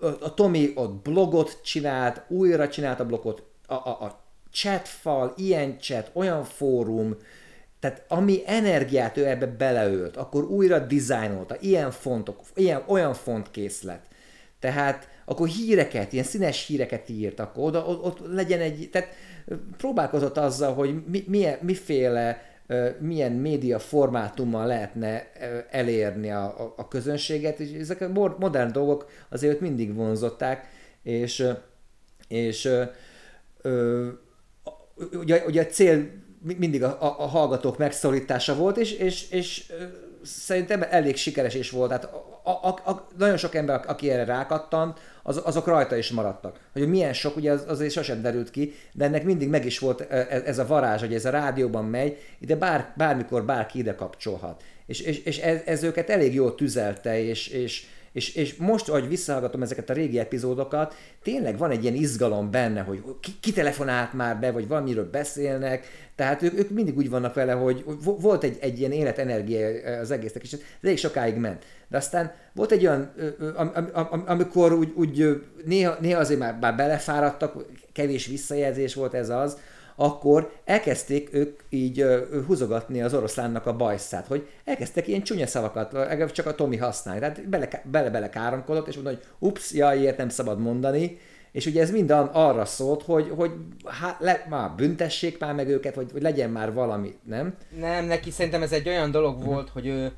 a, a Tomi ott blogot csinált, újra csinált a blogot, a, a, a chatfal, ilyen chat, olyan fórum, tehát ami energiát ő ebbe beleölt, akkor újra dizájnolta, ilyen fontok, ilyen, olyan fontkészlet. Tehát akkor híreket, ilyen színes híreket írt, akkor oda, ott, ott legyen egy, tehát próbálkozott azzal, hogy mi, milyen, miféle, milyen média formátummal lehetne elérni a, a, a közönséget, és ezek a modern dolgok azért mindig vonzották, és, és ugye, ugye a cél mindig a, a, a hallgatók megszólítása volt, és, és, és szerintem elég sikeres is volt. Tehát a, a, a, nagyon sok ember, aki erre rákattant, az, azok rajta is maradtak. Hogy milyen sok, ugye az, azért sosem derült ki, de ennek mindig meg is volt ez, ez a varázs, hogy ez a rádióban megy, ide bár, bármikor bárki ide kapcsolhat. És, és, és ez, ez őket elég jól tüzelte, és, és, és, és most, ahogy visszahallgatom ezeket a régi epizódokat, tényleg van egy ilyen izgalom benne, hogy ki, ki telefonált már be, vagy valamiről beszélnek, tehát ők, ők mindig úgy vannak vele, hogy volt egy, egy ilyen életenergia az egésznek, és ez elég sokáig ment. De aztán volt egy olyan, am, am, am, amikor úgy, úgy néha, néha azért már, már belefáradtak, kevés visszajelzés volt ez az, akkor elkezdték ők így húzogatni az oroszlánnak a bajszát, hogy elkezdtek ilyen csúnya szavakat, csak a Tomi használni. Tehát bele-bele bele káromkodott, és mondta, hogy ups, jaj, ilyet nem szabad mondani, és ugye ez mind arra szólt, hogy, hogy hát, le, már büntessék már meg őket, vagy, vagy legyen már valami, nem? Nem, neki szerintem ez egy olyan dolog uh-huh. volt, hogy ő,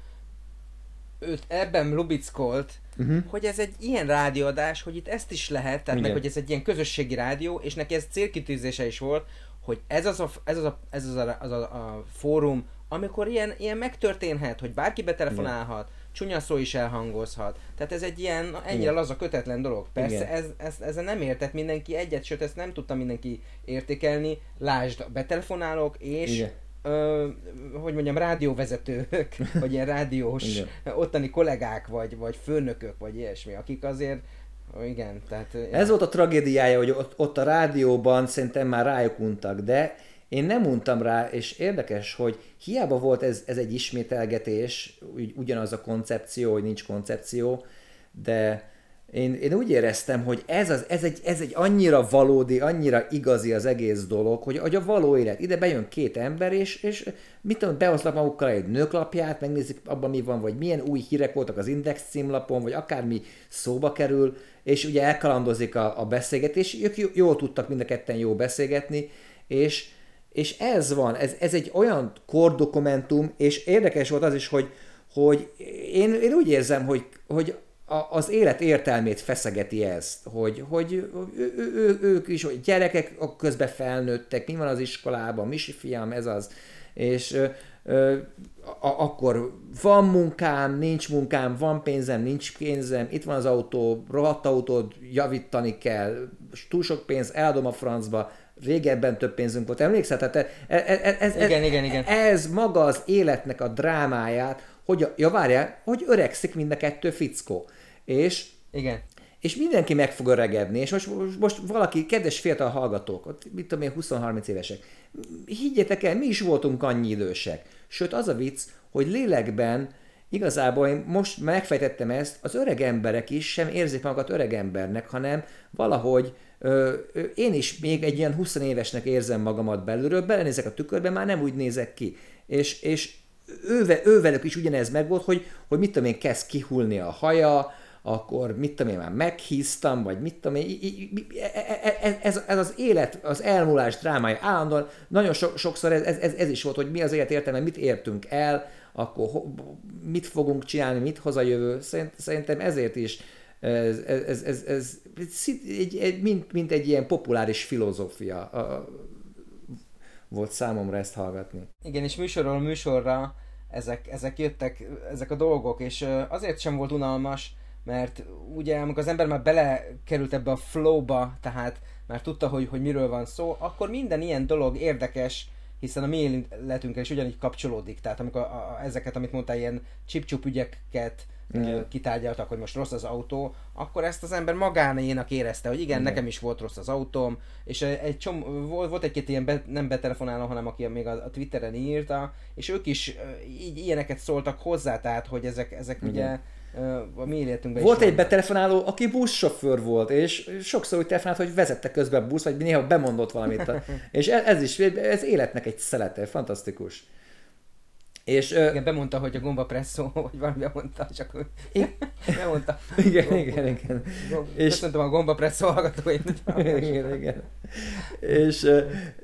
őt ebben lubickolt, uh-huh. hogy ez egy ilyen rádióadás, hogy itt ezt is lehet, tehát meg, hogy ez egy ilyen közösségi rádió, és neki ez célkitűzése is volt, hogy ez az a, ez az a, ez az a, az a, a fórum, amikor ilyen, ilyen megtörténhet, hogy bárki betelefonálhat, csúnya szó is elhangozhat. Tehát ez egy ilyen ennyire Igen. laza, kötetlen dolog. Persze ez, ez, ezzel nem értett mindenki egyet, sőt ezt nem tudta mindenki értékelni. Lásd, betelefonálok, és Igen. Ö, hogy mondjam, rádióvezetők, [laughs] vagy ilyen rádiós Igen. ottani kollégák, vagy, vagy főnökök, vagy ilyesmi, akik azért igen, tehát... Ez volt a tragédiája, hogy ott, ott a rádióban szerintem már rájuk untak, de én nem untam rá, és érdekes, hogy hiába volt ez, ez egy ismételgetés, ugy, ugyanaz a koncepció, hogy nincs koncepció, de én, én úgy éreztem, hogy ez, az, ez, egy, ez egy annyira valódi, annyira igazi az egész dolog, hogy, hogy a való élet. Ide bejön két ember, és, és mit tudom, behoznak magukkal egy nőklapját, megnézik abban mi van, vagy milyen új hírek voltak az Index címlapon, vagy akármi szóba kerül, és ugye elkalandozik a, a beszélgetés, ők jól tudtak mind a ketten jó beszélgetni, és, és ez van, ez, ez egy olyan kordokumentum, és érdekes volt az is, hogy, hogy én, én úgy érzem, hogy, hogy a, az élet értelmét feszegeti ezt, hogy, hogy ő, ő, ő, ők is, hogy gyerekek közben felnőttek, mi van az iskolában, Misi fiam, ez az, és ö, ö, a, akkor van munkám, nincs munkám, van pénzem, nincs pénzem, itt van az autó, rohadt autód, javítani kell, túl sok pénz, eladom a francba, régebben több pénzünk volt. Emlékszel? Tehát ez, ez, ez, igen, igen, igen. ez maga az életnek a drámáját, hogy, ja várjál, hogy öregszik mind a kettő fickó. És, Igen. és mindenki meg fog öregedni, és most, most, valaki, kedves fiatal hallgatók, ott, mit tudom én, 20-30 évesek, higgyétek el, mi is voltunk annyi idősek. Sőt, az a vicc, hogy lélekben igazából én most megfejtettem ezt, az öreg emberek is sem érzik magukat öreg embernek, hanem valahogy ö, ö, én is még egy ilyen 20 évesnek érzem magamat belülről, belenézek a tükörbe, már nem úgy nézek ki. És, és őve, ővelük is ugyanez megvolt, hogy, hogy mit tudom én, kezd kihulni a haja, akkor mit tudom én már meghíztam, vagy mit tudom én, ez, ez az élet, az elmúlás drámája állandóan, nagyon so, sokszor ez, ez, ez is volt, hogy mi az élet értelme, mit értünk el, akkor mit fogunk csinálni, mit hoz a jövő. Szerintem ezért is ez, ez, ez, ez, ez egy, egy, mint, mint egy ilyen populáris filozófia a, volt számomra ezt hallgatni. Igen, és műsorról műsorra ezek, ezek jöttek, ezek a dolgok, és azért sem volt unalmas, mert ugye amikor az ember már belekerült ebbe a flowba, tehát már tudta, hogy, hogy miről van szó, akkor minden ilyen dolog érdekes, hiszen a mi életünkkel is ugyanígy kapcsolódik. Tehát amikor a, a, ezeket, amit mondtál, ilyen csip ügyeket igen. kitárgyaltak, hogy most rossz az autó, akkor ezt az ember magánénak érezte, hogy igen, igen, nekem is volt rossz az autóm, és egy csom, volt, volt egy-két ilyen be, nem betelefonáló, hanem aki még a, a Twitteren írta, és ők is így ilyeneket szóltak hozzá, tehát hogy ezek, ezek igen. ugye a mi életünkben Volt egy betelefonáló, aki buszsofőr volt, és sokszor úgy telefonált, hogy vezette közben busz, vagy néha bemondott valamit. [laughs] és ez is, ez életnek egy szelete, fantasztikus. És, igen, bemondta, hogy a gomba presszó, [laughs] vagy valami bemondta, csak igen. [laughs] bemondta. Igen, gomba, igen, igen. Gomba, és, köszöntöm a gomba presszó hallgatóit. igen, igen. És,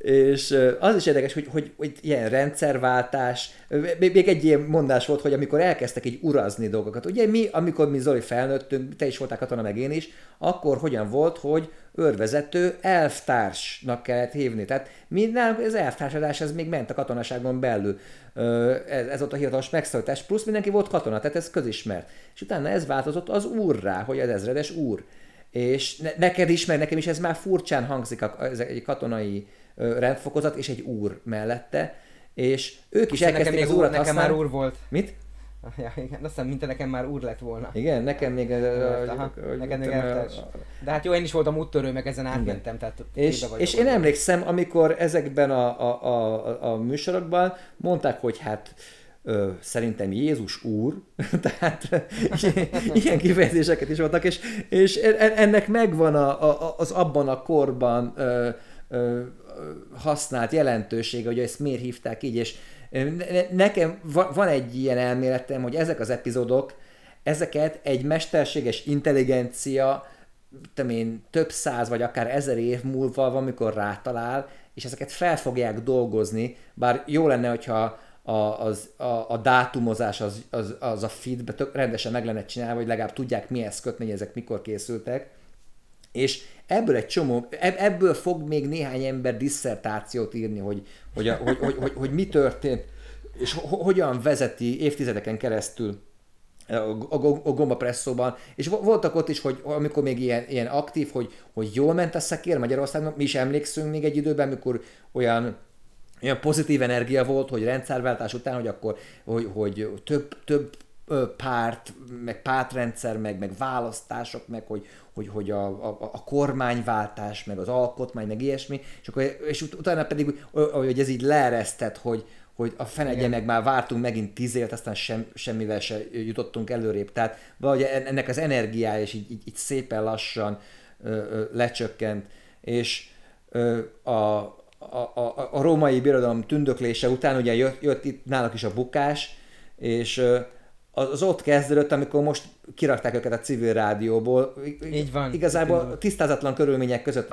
és az is érdekes, hogy, hogy, hogy ilyen rendszerváltás, még egy ilyen mondás volt, hogy amikor elkezdtek így urazni dolgokat, ugye mi, amikor mi Zoli felnőttünk, te is voltál katona, meg én is, akkor hogyan volt, hogy őrvezető elvtársnak kellett hívni. Tehát minden, az elvtársadás ez még ment a katonaságon belül. Ez, ez volt a hivatalos megszólítás, plusz mindenki volt katona, tehát ez közismert. És utána ez változott az úrrá, hogy az ezredes úr. És ne, neked is, meg nekem is ez már furcsán hangzik, a, ez egy katonai rendfokozat és egy úr mellette, és ők is elkezdték az úrat Nekem már úr volt. Mit? [laughs] Ja, igen, azt hiszem, mint nekem már úr lett volna. Igen, nekem még... Aha, neked még. De hát jó, én is voltam úttörő, meg ezen átmentem, tehát És, és én emlékszem, amikor ezekben a, a, a, a műsorokban mondták, hogy hát ö, szerintem Jézus úr, [laughs] tehát ilyen kifejezéseket is voltak, és, és ennek megvan a, a, az abban a korban ö, ö, használt jelentősége, hogy ezt miért hívták így, és Nekem van egy ilyen elméletem, hogy ezek az epizódok, ezeket egy mesterséges intelligencia, én, több száz vagy akár ezer év múlva amikor rátalál, és ezeket fel fogják dolgozni, bár jó lenne, hogyha a, az, a, a dátumozás az, az, az a feedbe tök rendesen meg lenne csinálva, hogy legalább tudják mihez kötni, hogy ezek mikor készültek. És ebből egy csomó, ebből fog még néhány ember disszertációt írni, hogy, hogy, a, hogy, hogy, hogy, hogy mi történt, és hogyan vezeti évtizedeken keresztül a, a, a gombapresszóban, és voltak ott is, hogy amikor még ilyen, ilyen aktív, hogy, hogy jól ment a szekér Magyarországon, mi is emlékszünk még egy időben, amikor olyan olyan pozitív energia volt, hogy rendszerváltás után, hogy akkor, hogy, hogy több, több párt, meg pártrendszer, meg, meg választások, meg hogy, hogy, hogy a, a, a kormányváltás, meg az alkotmány, meg ilyesmi, és, akkor, és ut- utána pedig, hogy ez így leeresztett, hogy, hogy a fenegye meg már vártunk megint tíz évet, aztán sem, semmivel se jutottunk előrébb. Tehát valahogy ennek az energiája is így, így, így szépen lassan ö, ö, lecsökkent, és ö, a, a, a, a római birodalom tündöklése után ugye jött, jött itt náluk is a bukás, és az ott kezdődött, amikor most kirakták őket a civil rádióból. Így van. Igazából tisztázatlan körülmények között.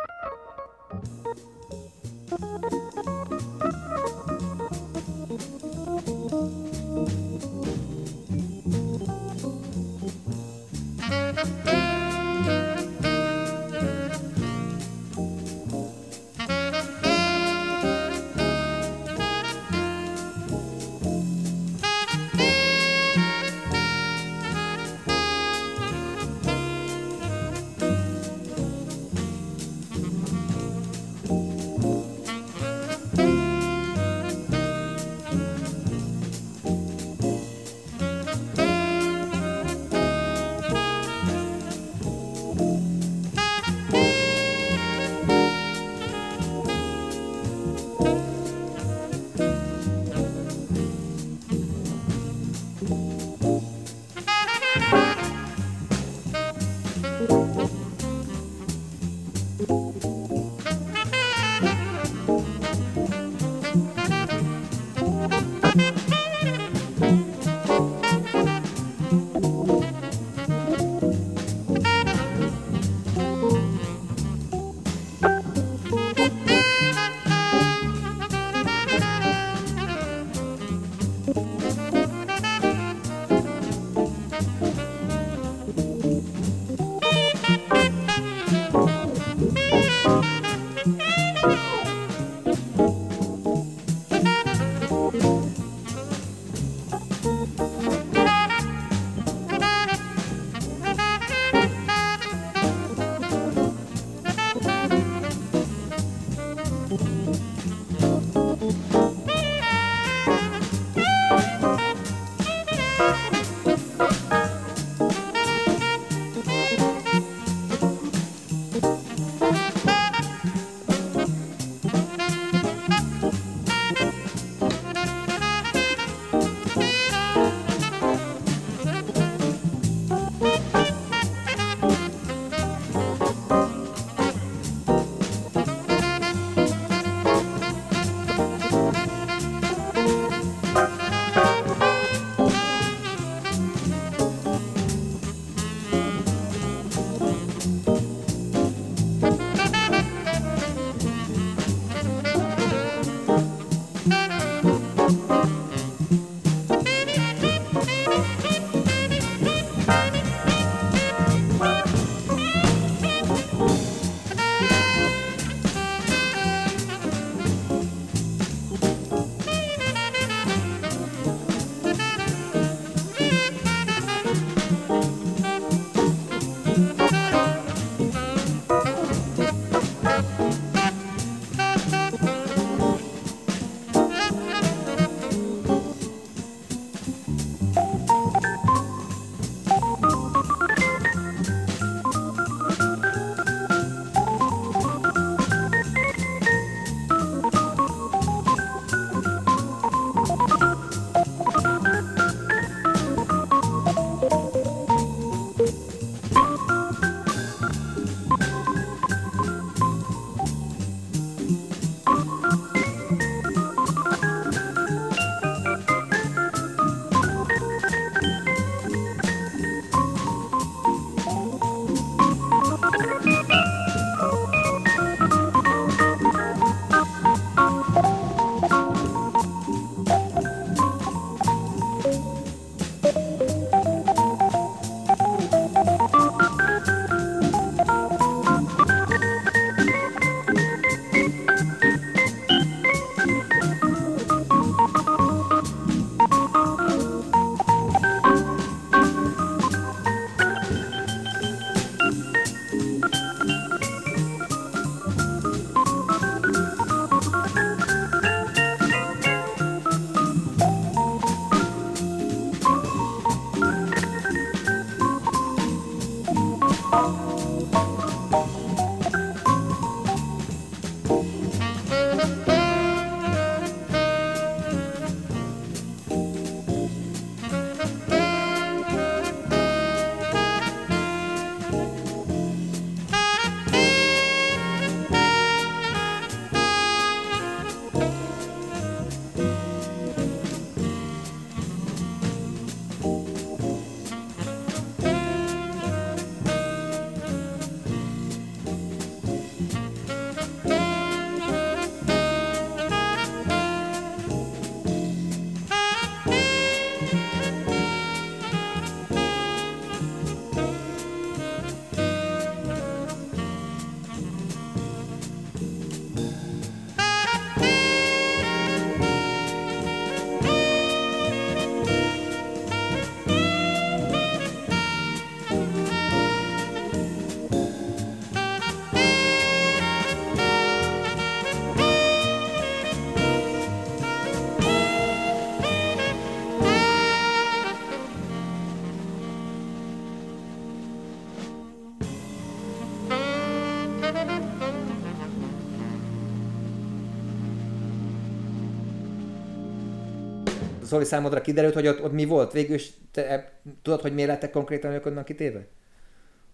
Zoli, számodra kiderült, hogy ott, ott mi volt végül, és te e, tudod, hogy miért lettek konkrétan ők onnan kitéve?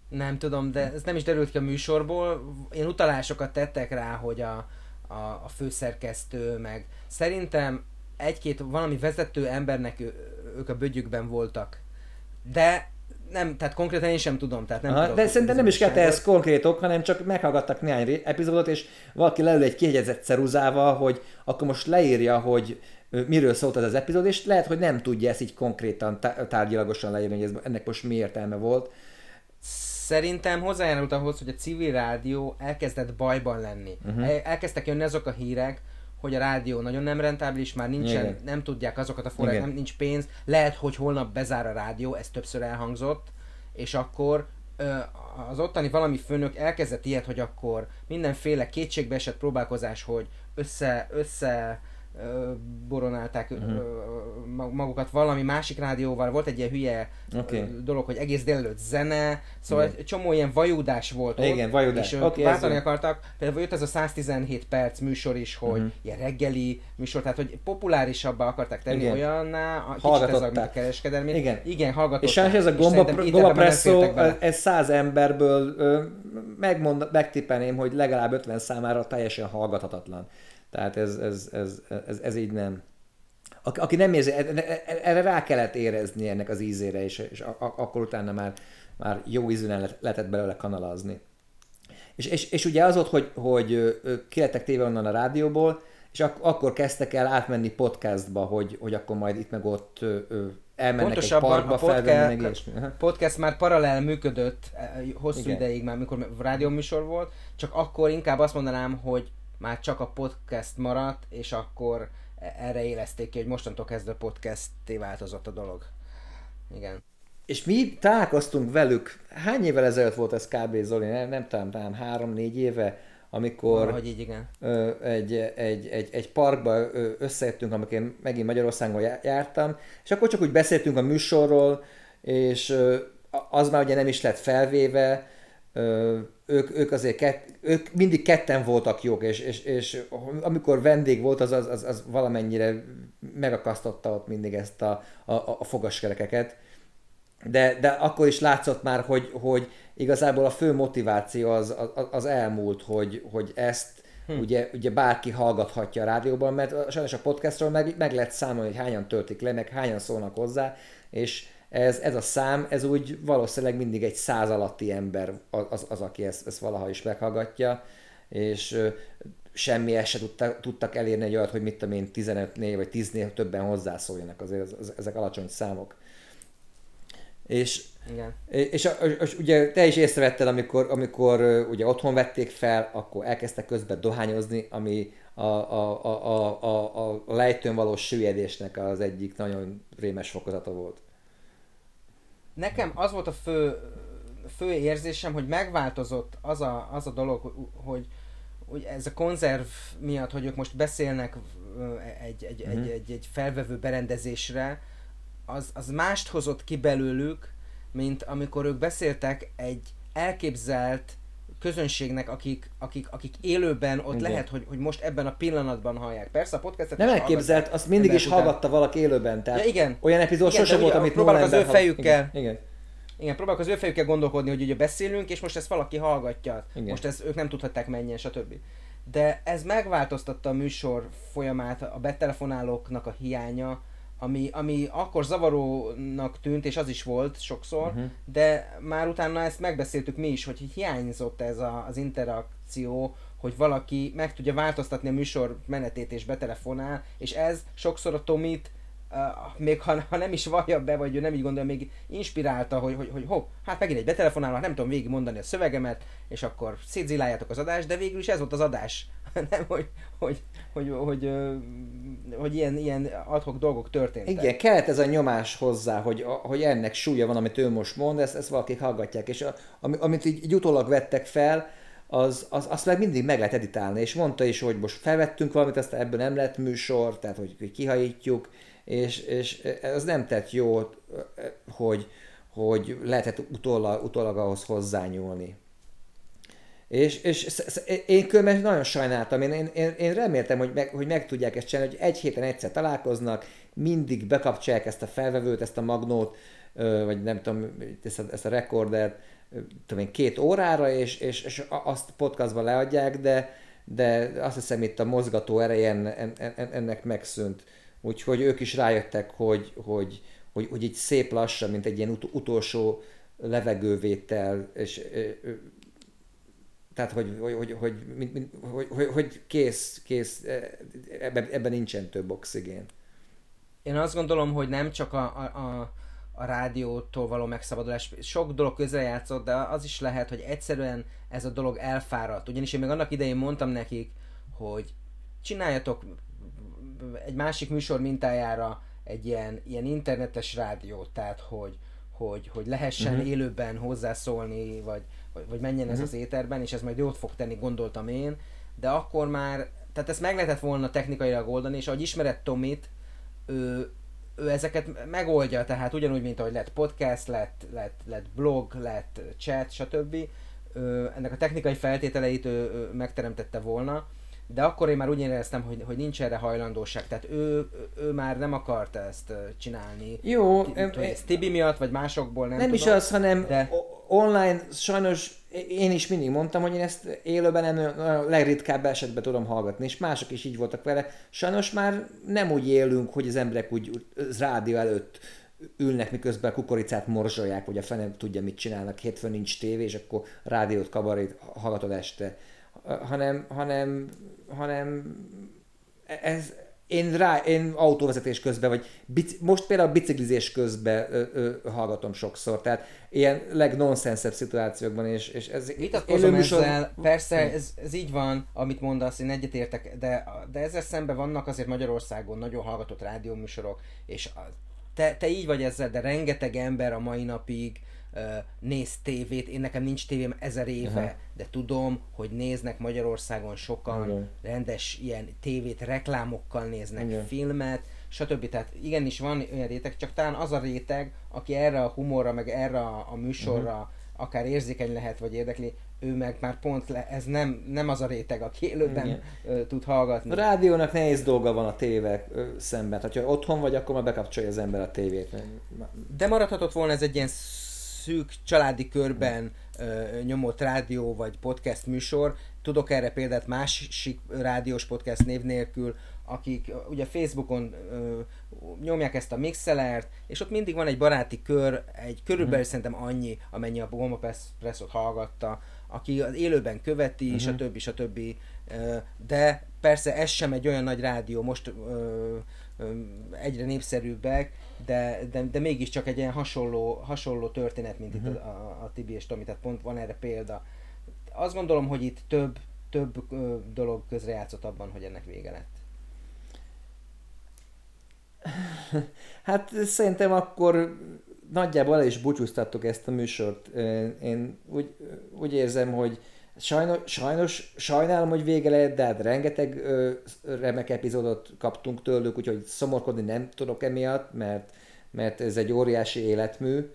Nem tudom, de ez nem is derült ki a műsorból. Én utalásokat tettek rá, hogy a, a, a főszerkesztő, meg szerintem egy-két valami vezető embernek ő, ők a bögyükben voltak. De nem, tehát konkrétan én sem tudom. Tehát nem Aha, de szerintem nem is kell ehhez konkrétok, hanem csak meghallgattak néhány epizódot, és valaki leül egy kihegyezett ceruzával, hogy akkor most leírja, hogy miről szólt ez az epizód, és lehet, hogy nem tudja ezt így konkrétan tá- tárgyilagosan leírni, hogy ez, ennek most mi értelme volt. Szerintem hozzájárult ahhoz, hogy a civil rádió elkezdett bajban lenni. Uh-huh. Elkezdtek jönni azok a hírek, hogy a rádió nagyon nem rentábilis, már nincsen, Igen. nem tudják azokat a forrás, nem nincs pénz, lehet, hogy holnap bezár a rádió, ez többször elhangzott, és akkor az ottani valami főnök elkezdett ilyet, hogy akkor mindenféle kétségbeesett próbálkozás, hogy össze, össze boronálták uh-huh. magukat valami másik rádióval, volt egy ilyen hülye okay. dolog, hogy egész délelőtt zene, szóval Igen. egy csomó ilyen vajúdás volt Igen, ott, vajúdás. és okay, váltani jó. akartak, például jött ez a 117 perc műsor is, hogy uh-huh. ilyen reggeli műsor, tehát hogy populárisabbá akarták tenni Igen. olyanná, a, kicsit ez a, mint a kereskedelmi. Igen. Igen, hallgatották. És sajnos ez a gomba, gomba étteremben nem presszó, fértek bele. ez száz emberből ö, megmond, megtippelném, hogy legalább 50 számára teljesen hallgathatatlan. Tehát ez, ez, ez, ez, ez így nem. Aki, aki nem érzi, erre rá kellett érezni ennek az ízére, és, és a- a- akkor utána már, már jó ízűen le- lehetett belőle kanalazni. És, és, és ugye az volt, hogy, hogy ö, ö, ki lettek téve onnan a rádióból, és ak- akkor kezdtek el átmenni podcastba, hogy, hogy akkor majd itt meg ott ö, ö, elmennek egy Pontosabban parkba a felvenni, meg podcast, ilyesmi. Podcast már paralel működött hosszú Igen. ideig már, mikor rádióműsor volt, csak akkor inkább azt mondanám, hogy már csak a podcast maradt, és akkor e- erre élezték ki, hogy mostantól kezdve podcasté változott a dolog. Igen. És mi találkoztunk velük, hány évvel ezelőtt volt ez kb. Zoli, nem, nem tudom, talán három-négy éve, amikor Valahogy így igen. ö, egy, egy, egy, egy parkba összejöttünk, amikor én megint Magyarországon já- jártam, és akkor csak úgy beszéltünk a műsorról, és ö, az már ugye nem is lett felvéve, ö, ők, ők azért kett, ők mindig ketten voltak jók, és, és, és amikor vendég volt, az, az, az, az valamennyire megakasztotta ott mindig ezt a, a, a fogaskerekeket. De, de akkor is látszott már, hogy, hogy igazából a fő motiváció az, az, az elmúlt, hogy, hogy ezt hm. ugye, ugye bárki hallgathatja a rádióban, mert sajnos a podcastról meg, meg lehet számolni, hogy hányan töltik le, meg hányan szólnak hozzá, és ez, ez a szám, ez úgy valószínűleg mindig egy száz alatti ember az, az, az aki ezt, ezt valaha is meghallgatja, és semmi se tudtak, tudtak elérni egy olyat, hogy mit tudom én, 15-nél vagy 10-nél többen hozzászóljanak, azért ez, ez, ezek alacsony számok. És Igen. és, a, és ugye te is észrevetted, amikor, amikor ugye otthon vették fel, akkor elkezdtek közben dohányozni, ami a, a, a, a, a, a lejtőn való süllyedésnek az egyik nagyon rémes fokozata volt. Nekem az volt a fő, fő érzésem, hogy megváltozott az a, az a dolog, hogy, hogy ez a konzerv miatt, hogy ők most beszélnek egy, egy, Mhm. egy, egy, egy felvevő berendezésre, az, az mást hozott ki belőlük, mint amikor ők beszéltek egy elképzelt közönségnek, akik, akik, akik élőben ott Igen. lehet, hogy, hogy most ebben a pillanatban hallják. Persze a podcastet Nem elképzelt, azt mindig is után. hallgatta valaki élőben. Tehát Ja, igen. Olyan epizód Igen, sose volt, amit próbálnak nulla az ő ember hall- fejükkel. Igen, igen. Igen, próbálok az ő fejükkel gondolkodni, hogy ugye beszélünk, és most ezt valaki hallgatja. Igen. Most ezt ők nem tudhatták menjen, stb. De ez megváltoztatta a műsor folyamát, a betelefonálóknak a hiánya, ami, ami akkor zavarónak tűnt, és az is volt sokszor, uh-huh. de már utána ezt megbeszéltük mi is, hogy hiányzott ez a, az interakció, hogy valaki meg tudja változtatni a műsor menetét és betelefonál, és ez sokszor a Tomit uh, még ha, ha nem is vallja be, vagy ő nem így gondolja, még inspirálta, hogy, hogy, hogy hopp, hát megint egy betelefonálva, nem tudom végig mondani a szövegemet, és akkor szétziláljátok az adást, de végül is ez volt az adás. [laughs] nem, hogy, hogy, hogy, hogy, hogy ilyen, ilyen adhok dolgok történtek. Igen, kellett ez a nyomás hozzá, hogy, hogy ennek súlya van, amit ő most mond, ezt, ezt valakik hallgatják, és a, ami- amit így, így utólag vettek fel, az, az, azt meg mindig meg lehet editálni, és mondta is, hogy most felvettünk valamit, aztán ebből nem lett műsor, tehát hogy kihajítjuk, és, és ez nem tett jó, hogy, hogy lehetett utólag, utólag ahhoz hozzányúlni. És, és én különben nagyon sajnáltam, én, én, én, reméltem, hogy meg, hogy meg tudják ezt csinálni, hogy egy héten egyszer találkoznak, mindig bekapcsolják ezt a felvevőt, ezt a magnót, vagy nem tudom, ezt a, ezt a rekordert, tudom én, két órára, és, és, és azt podcastban leadják, de, de azt hiszem itt a mozgató ereje en- en- en- ennek megszűnt. Úgyhogy ők is rájöttek, hogy, hogy, hogy, hogy így szép lassan, mint egy ilyen ut- utolsó levegővétel, és tehát, hogy, hogy, hogy, hogy, hogy, hogy, hogy kész, kész, ebben, ebben nincsen több oxigén. Én azt gondolom, hogy nem csak a, a, a, a rádiótól való megszabadulás. Sok dolog közrejátszott, de az is lehet, hogy egyszerűen ez a dolog elfáradt. Ugyanis én még annak idején mondtam nekik, hogy csináljatok egy másik műsor mintájára egy ilyen, ilyen internetes rádiót, tehát hogy, hogy, hogy lehessen uh-huh. élőben hozzászólni, vagy, vagy, vagy menjen ez az éterben, és ez majd jót fog tenni, gondoltam én, de akkor már, tehát ezt meg lehetett volna technikailag oldani, és ahogy ismered Tomit, ő, ő ezeket megoldja, tehát ugyanúgy, mint ahogy lett podcast, lett, lett, lett blog, lett chat, stb. Ő, ennek a technikai feltételeit ő, ő megteremtette volna, de akkor én már úgy éreztem, hogy, hogy nincs erre hajlandóság, tehát ő, ő, már nem akarta ezt csinálni. Jó, T- ez Tibi miatt, vagy másokból nem Nem tudom, is az, hanem de... online sajnos én is mindig mondtam, hogy én ezt élőben a legritkább esetben tudom hallgatni, és mások is így voltak vele. Sajnos már nem úgy élünk, hogy az emberek úgy az rádió előtt ülnek, miközben a kukoricát morzsolják, vagy a fene tudja, mit csinálnak, hétfőn nincs tévé, és akkor rádiót, kabarét hallgatod este. Hanem, hanem, hanem ez, én, rá, én autóvezetés közben, vagy bici, most például biciklizés közben ö, ö, hallgatom sokszor, tehát ilyen legnonsenszebb szituációkban, és, és ez Vitatkozom műsor... ezzel, persze ez, ez így van, amit mondasz, én egyetértek, de, de ezzel szemben vannak azért Magyarországon nagyon hallgatott rádióműsorok, és te, te így vagy ezzel, de rengeteg ember a mai napig néz tévét, én nekem nincs tévém ezer éve, Aha. de tudom, hogy néznek Magyarországon sokan Igen. rendes ilyen tévét, reklámokkal néznek Igen. filmet, stb. Tehát igenis van olyan réteg, csak talán az a réteg, aki erre a humorra, meg erre a, a műsorra uh-huh. akár érzékeny lehet, vagy érdekli, ő meg már pont le, ez nem, nem az a réteg, aki élőben ö, tud hallgatni. A rádiónak nehéz dolga van a tévével szemben. Ha otthon vagy, akkor már bekapcsolja az ember a tévét. De maradhatott volna ez egy ilyen szűk családi körben ö, nyomott rádió vagy podcast műsor. Tudok erre példát másik rádiós podcast név nélkül, akik ugye Facebookon ö, nyomják ezt a mixelert, és ott mindig van egy baráti kör, egy körülbelül hmm. szerintem annyi, amennyi a Bomba Pressot hallgatta, aki az élőben követi, uh-huh. stb. stb. De persze ez sem egy olyan nagy rádió, most ö, ö, egyre népszerűbbek, de, de, de mégiscsak egy ilyen hasonló, hasonló történet, mint uh-huh. itt a, a, a Tibi és Tomi, tehát pont van erre példa. Azt gondolom, hogy itt több, több ö, dolog közrejátszott abban, hogy ennek vége lett. Hát szerintem akkor nagyjából el is búcsúztattuk ezt a műsort. Én úgy, úgy érzem, hogy sajnos, sajnos sajnálom, hogy vége lett, de hát rengeteg ö, remek epizódot kaptunk tőlük, úgyhogy szomorkodni nem tudok emiatt, mert, mert ez egy óriási életmű,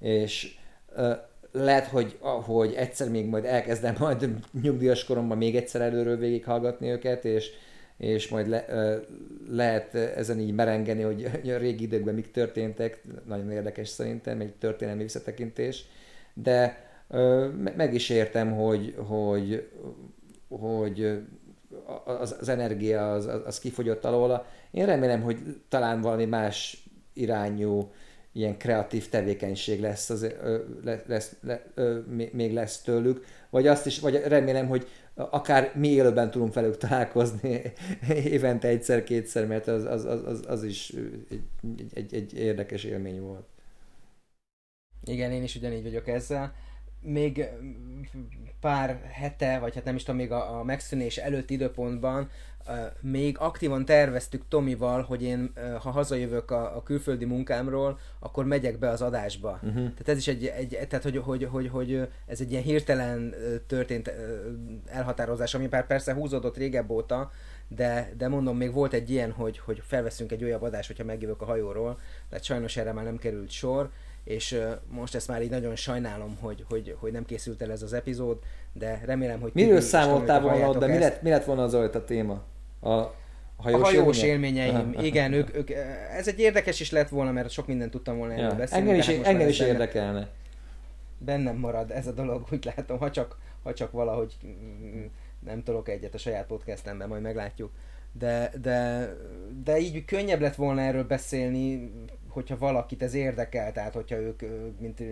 és ö, lehet, hogy, hogy egyszer még majd elkezdem majd nyugdíjas koromban még egyszer előről végighallgatni őket, és, és majd le, lehet ezen így merengeni, hogy a régi időkben mik történtek, nagyon érdekes szerintem, egy történelmi visszatekintés, de meg is értem, hogy, hogy, hogy az, az energia az, az kifogyott alóla. Én remélem, hogy talán valami más irányú ilyen kreatív tevékenység lesz, az, lesz, lesz, le, még lesz tőlük, vagy azt is, vagy remélem, hogy akár mi élőben tudunk velük találkozni [laughs] évente egyszer-kétszer, mert az, az, az, az is egy, egy, egy érdekes élmény volt. Igen, én is ugyanígy vagyok ezzel. Még pár hete, vagy hát nem is tudom, még a, a megszűnés előtti időpontban még aktívan terveztük Tomival, hogy én, ha hazajövök a, a külföldi munkámról, akkor megyek be az adásba. Uh-huh. Tehát ez is egy, egy tehát hogy, hogy, hogy, hogy, ez egy ilyen hirtelen történt elhatározás, ami pár persze húzódott régebb óta, de, de mondom, még volt egy ilyen, hogy, hogy felveszünk egy olyan adást, hogyha megjövök a hajóról, de sajnos erre már nem került sor, és most ezt már így nagyon sajnálom, hogy, hogy, hogy nem készült el ez az epizód, de remélem, hogy... Miről számoltál volna ott, de mi lett, mi lett volna az a téma? A hajós, a hajós élményeim, igen, ők, ők, ez egy érdekes is lett volna, mert sok mindent tudtam volna erről ja, beszélni. Engem is, hát engem is érdekelne. Bennem marad ez a dolog, [laughs] úgy látom, ha csak, ha csak valahogy mm, nem tudok egyet a saját podcastemben, majd meglátjuk. De, de, de így könnyebb lett volna erről beszélni, hogyha valakit ez érdekel, tehát hogyha ők mint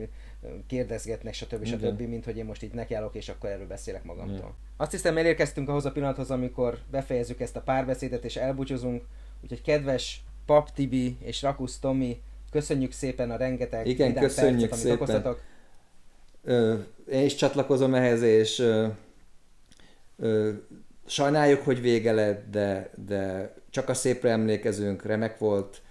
kérdezgetnek, stb. stb., stb. mint hogy én most itt nekiállok, és akkor erről beszélek magamtól. Igen. Azt hiszem elérkeztünk ahhoz a pillanathoz, amikor befejezzük ezt a párbeszédet, és elbúcsúzunk, úgyhogy kedves Pap Tibi és Rakusz Tomi, Köszönjük szépen a rengeteg Igen, köszönjük percet, amit szépen. okoztatok. Ö, én is csatlakozom ehhez, és ö, ö, sajnáljuk, hogy vége lett, de, de csak a szépre emlékezünk, remek volt,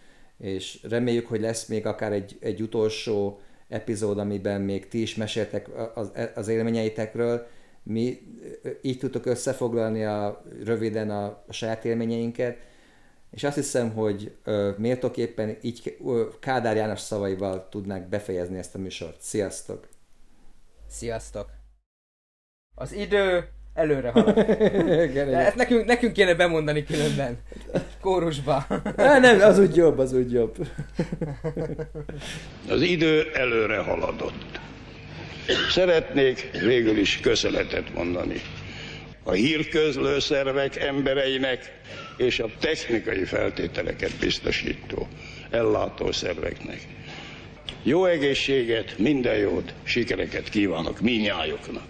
és reméljük, hogy lesz még akár egy, egy utolsó epizód, amiben még ti is meséltek az, az élményeitekről. Mi így tudtuk összefoglalni a, röviden a, a saját élményeinket, és azt hiszem, hogy ö, méltóképpen így ö, Kádár János szavaival tudnánk befejezni ezt a műsort. Sziasztok! Sziasztok! Az idő előre halad. [laughs] Igen, De ezt nekünk, nekünk kéne bemondani különben. Kórusba. Á, nem, az úgy jobb, az úgy jobb. Az idő előre haladott. Szeretnék végül is köszönetet mondani a hírközlő szervek embereinek és a technikai feltételeket biztosító ellátó szerveknek. Jó egészséget, minden jót, sikereket kívánok minnyájuknak!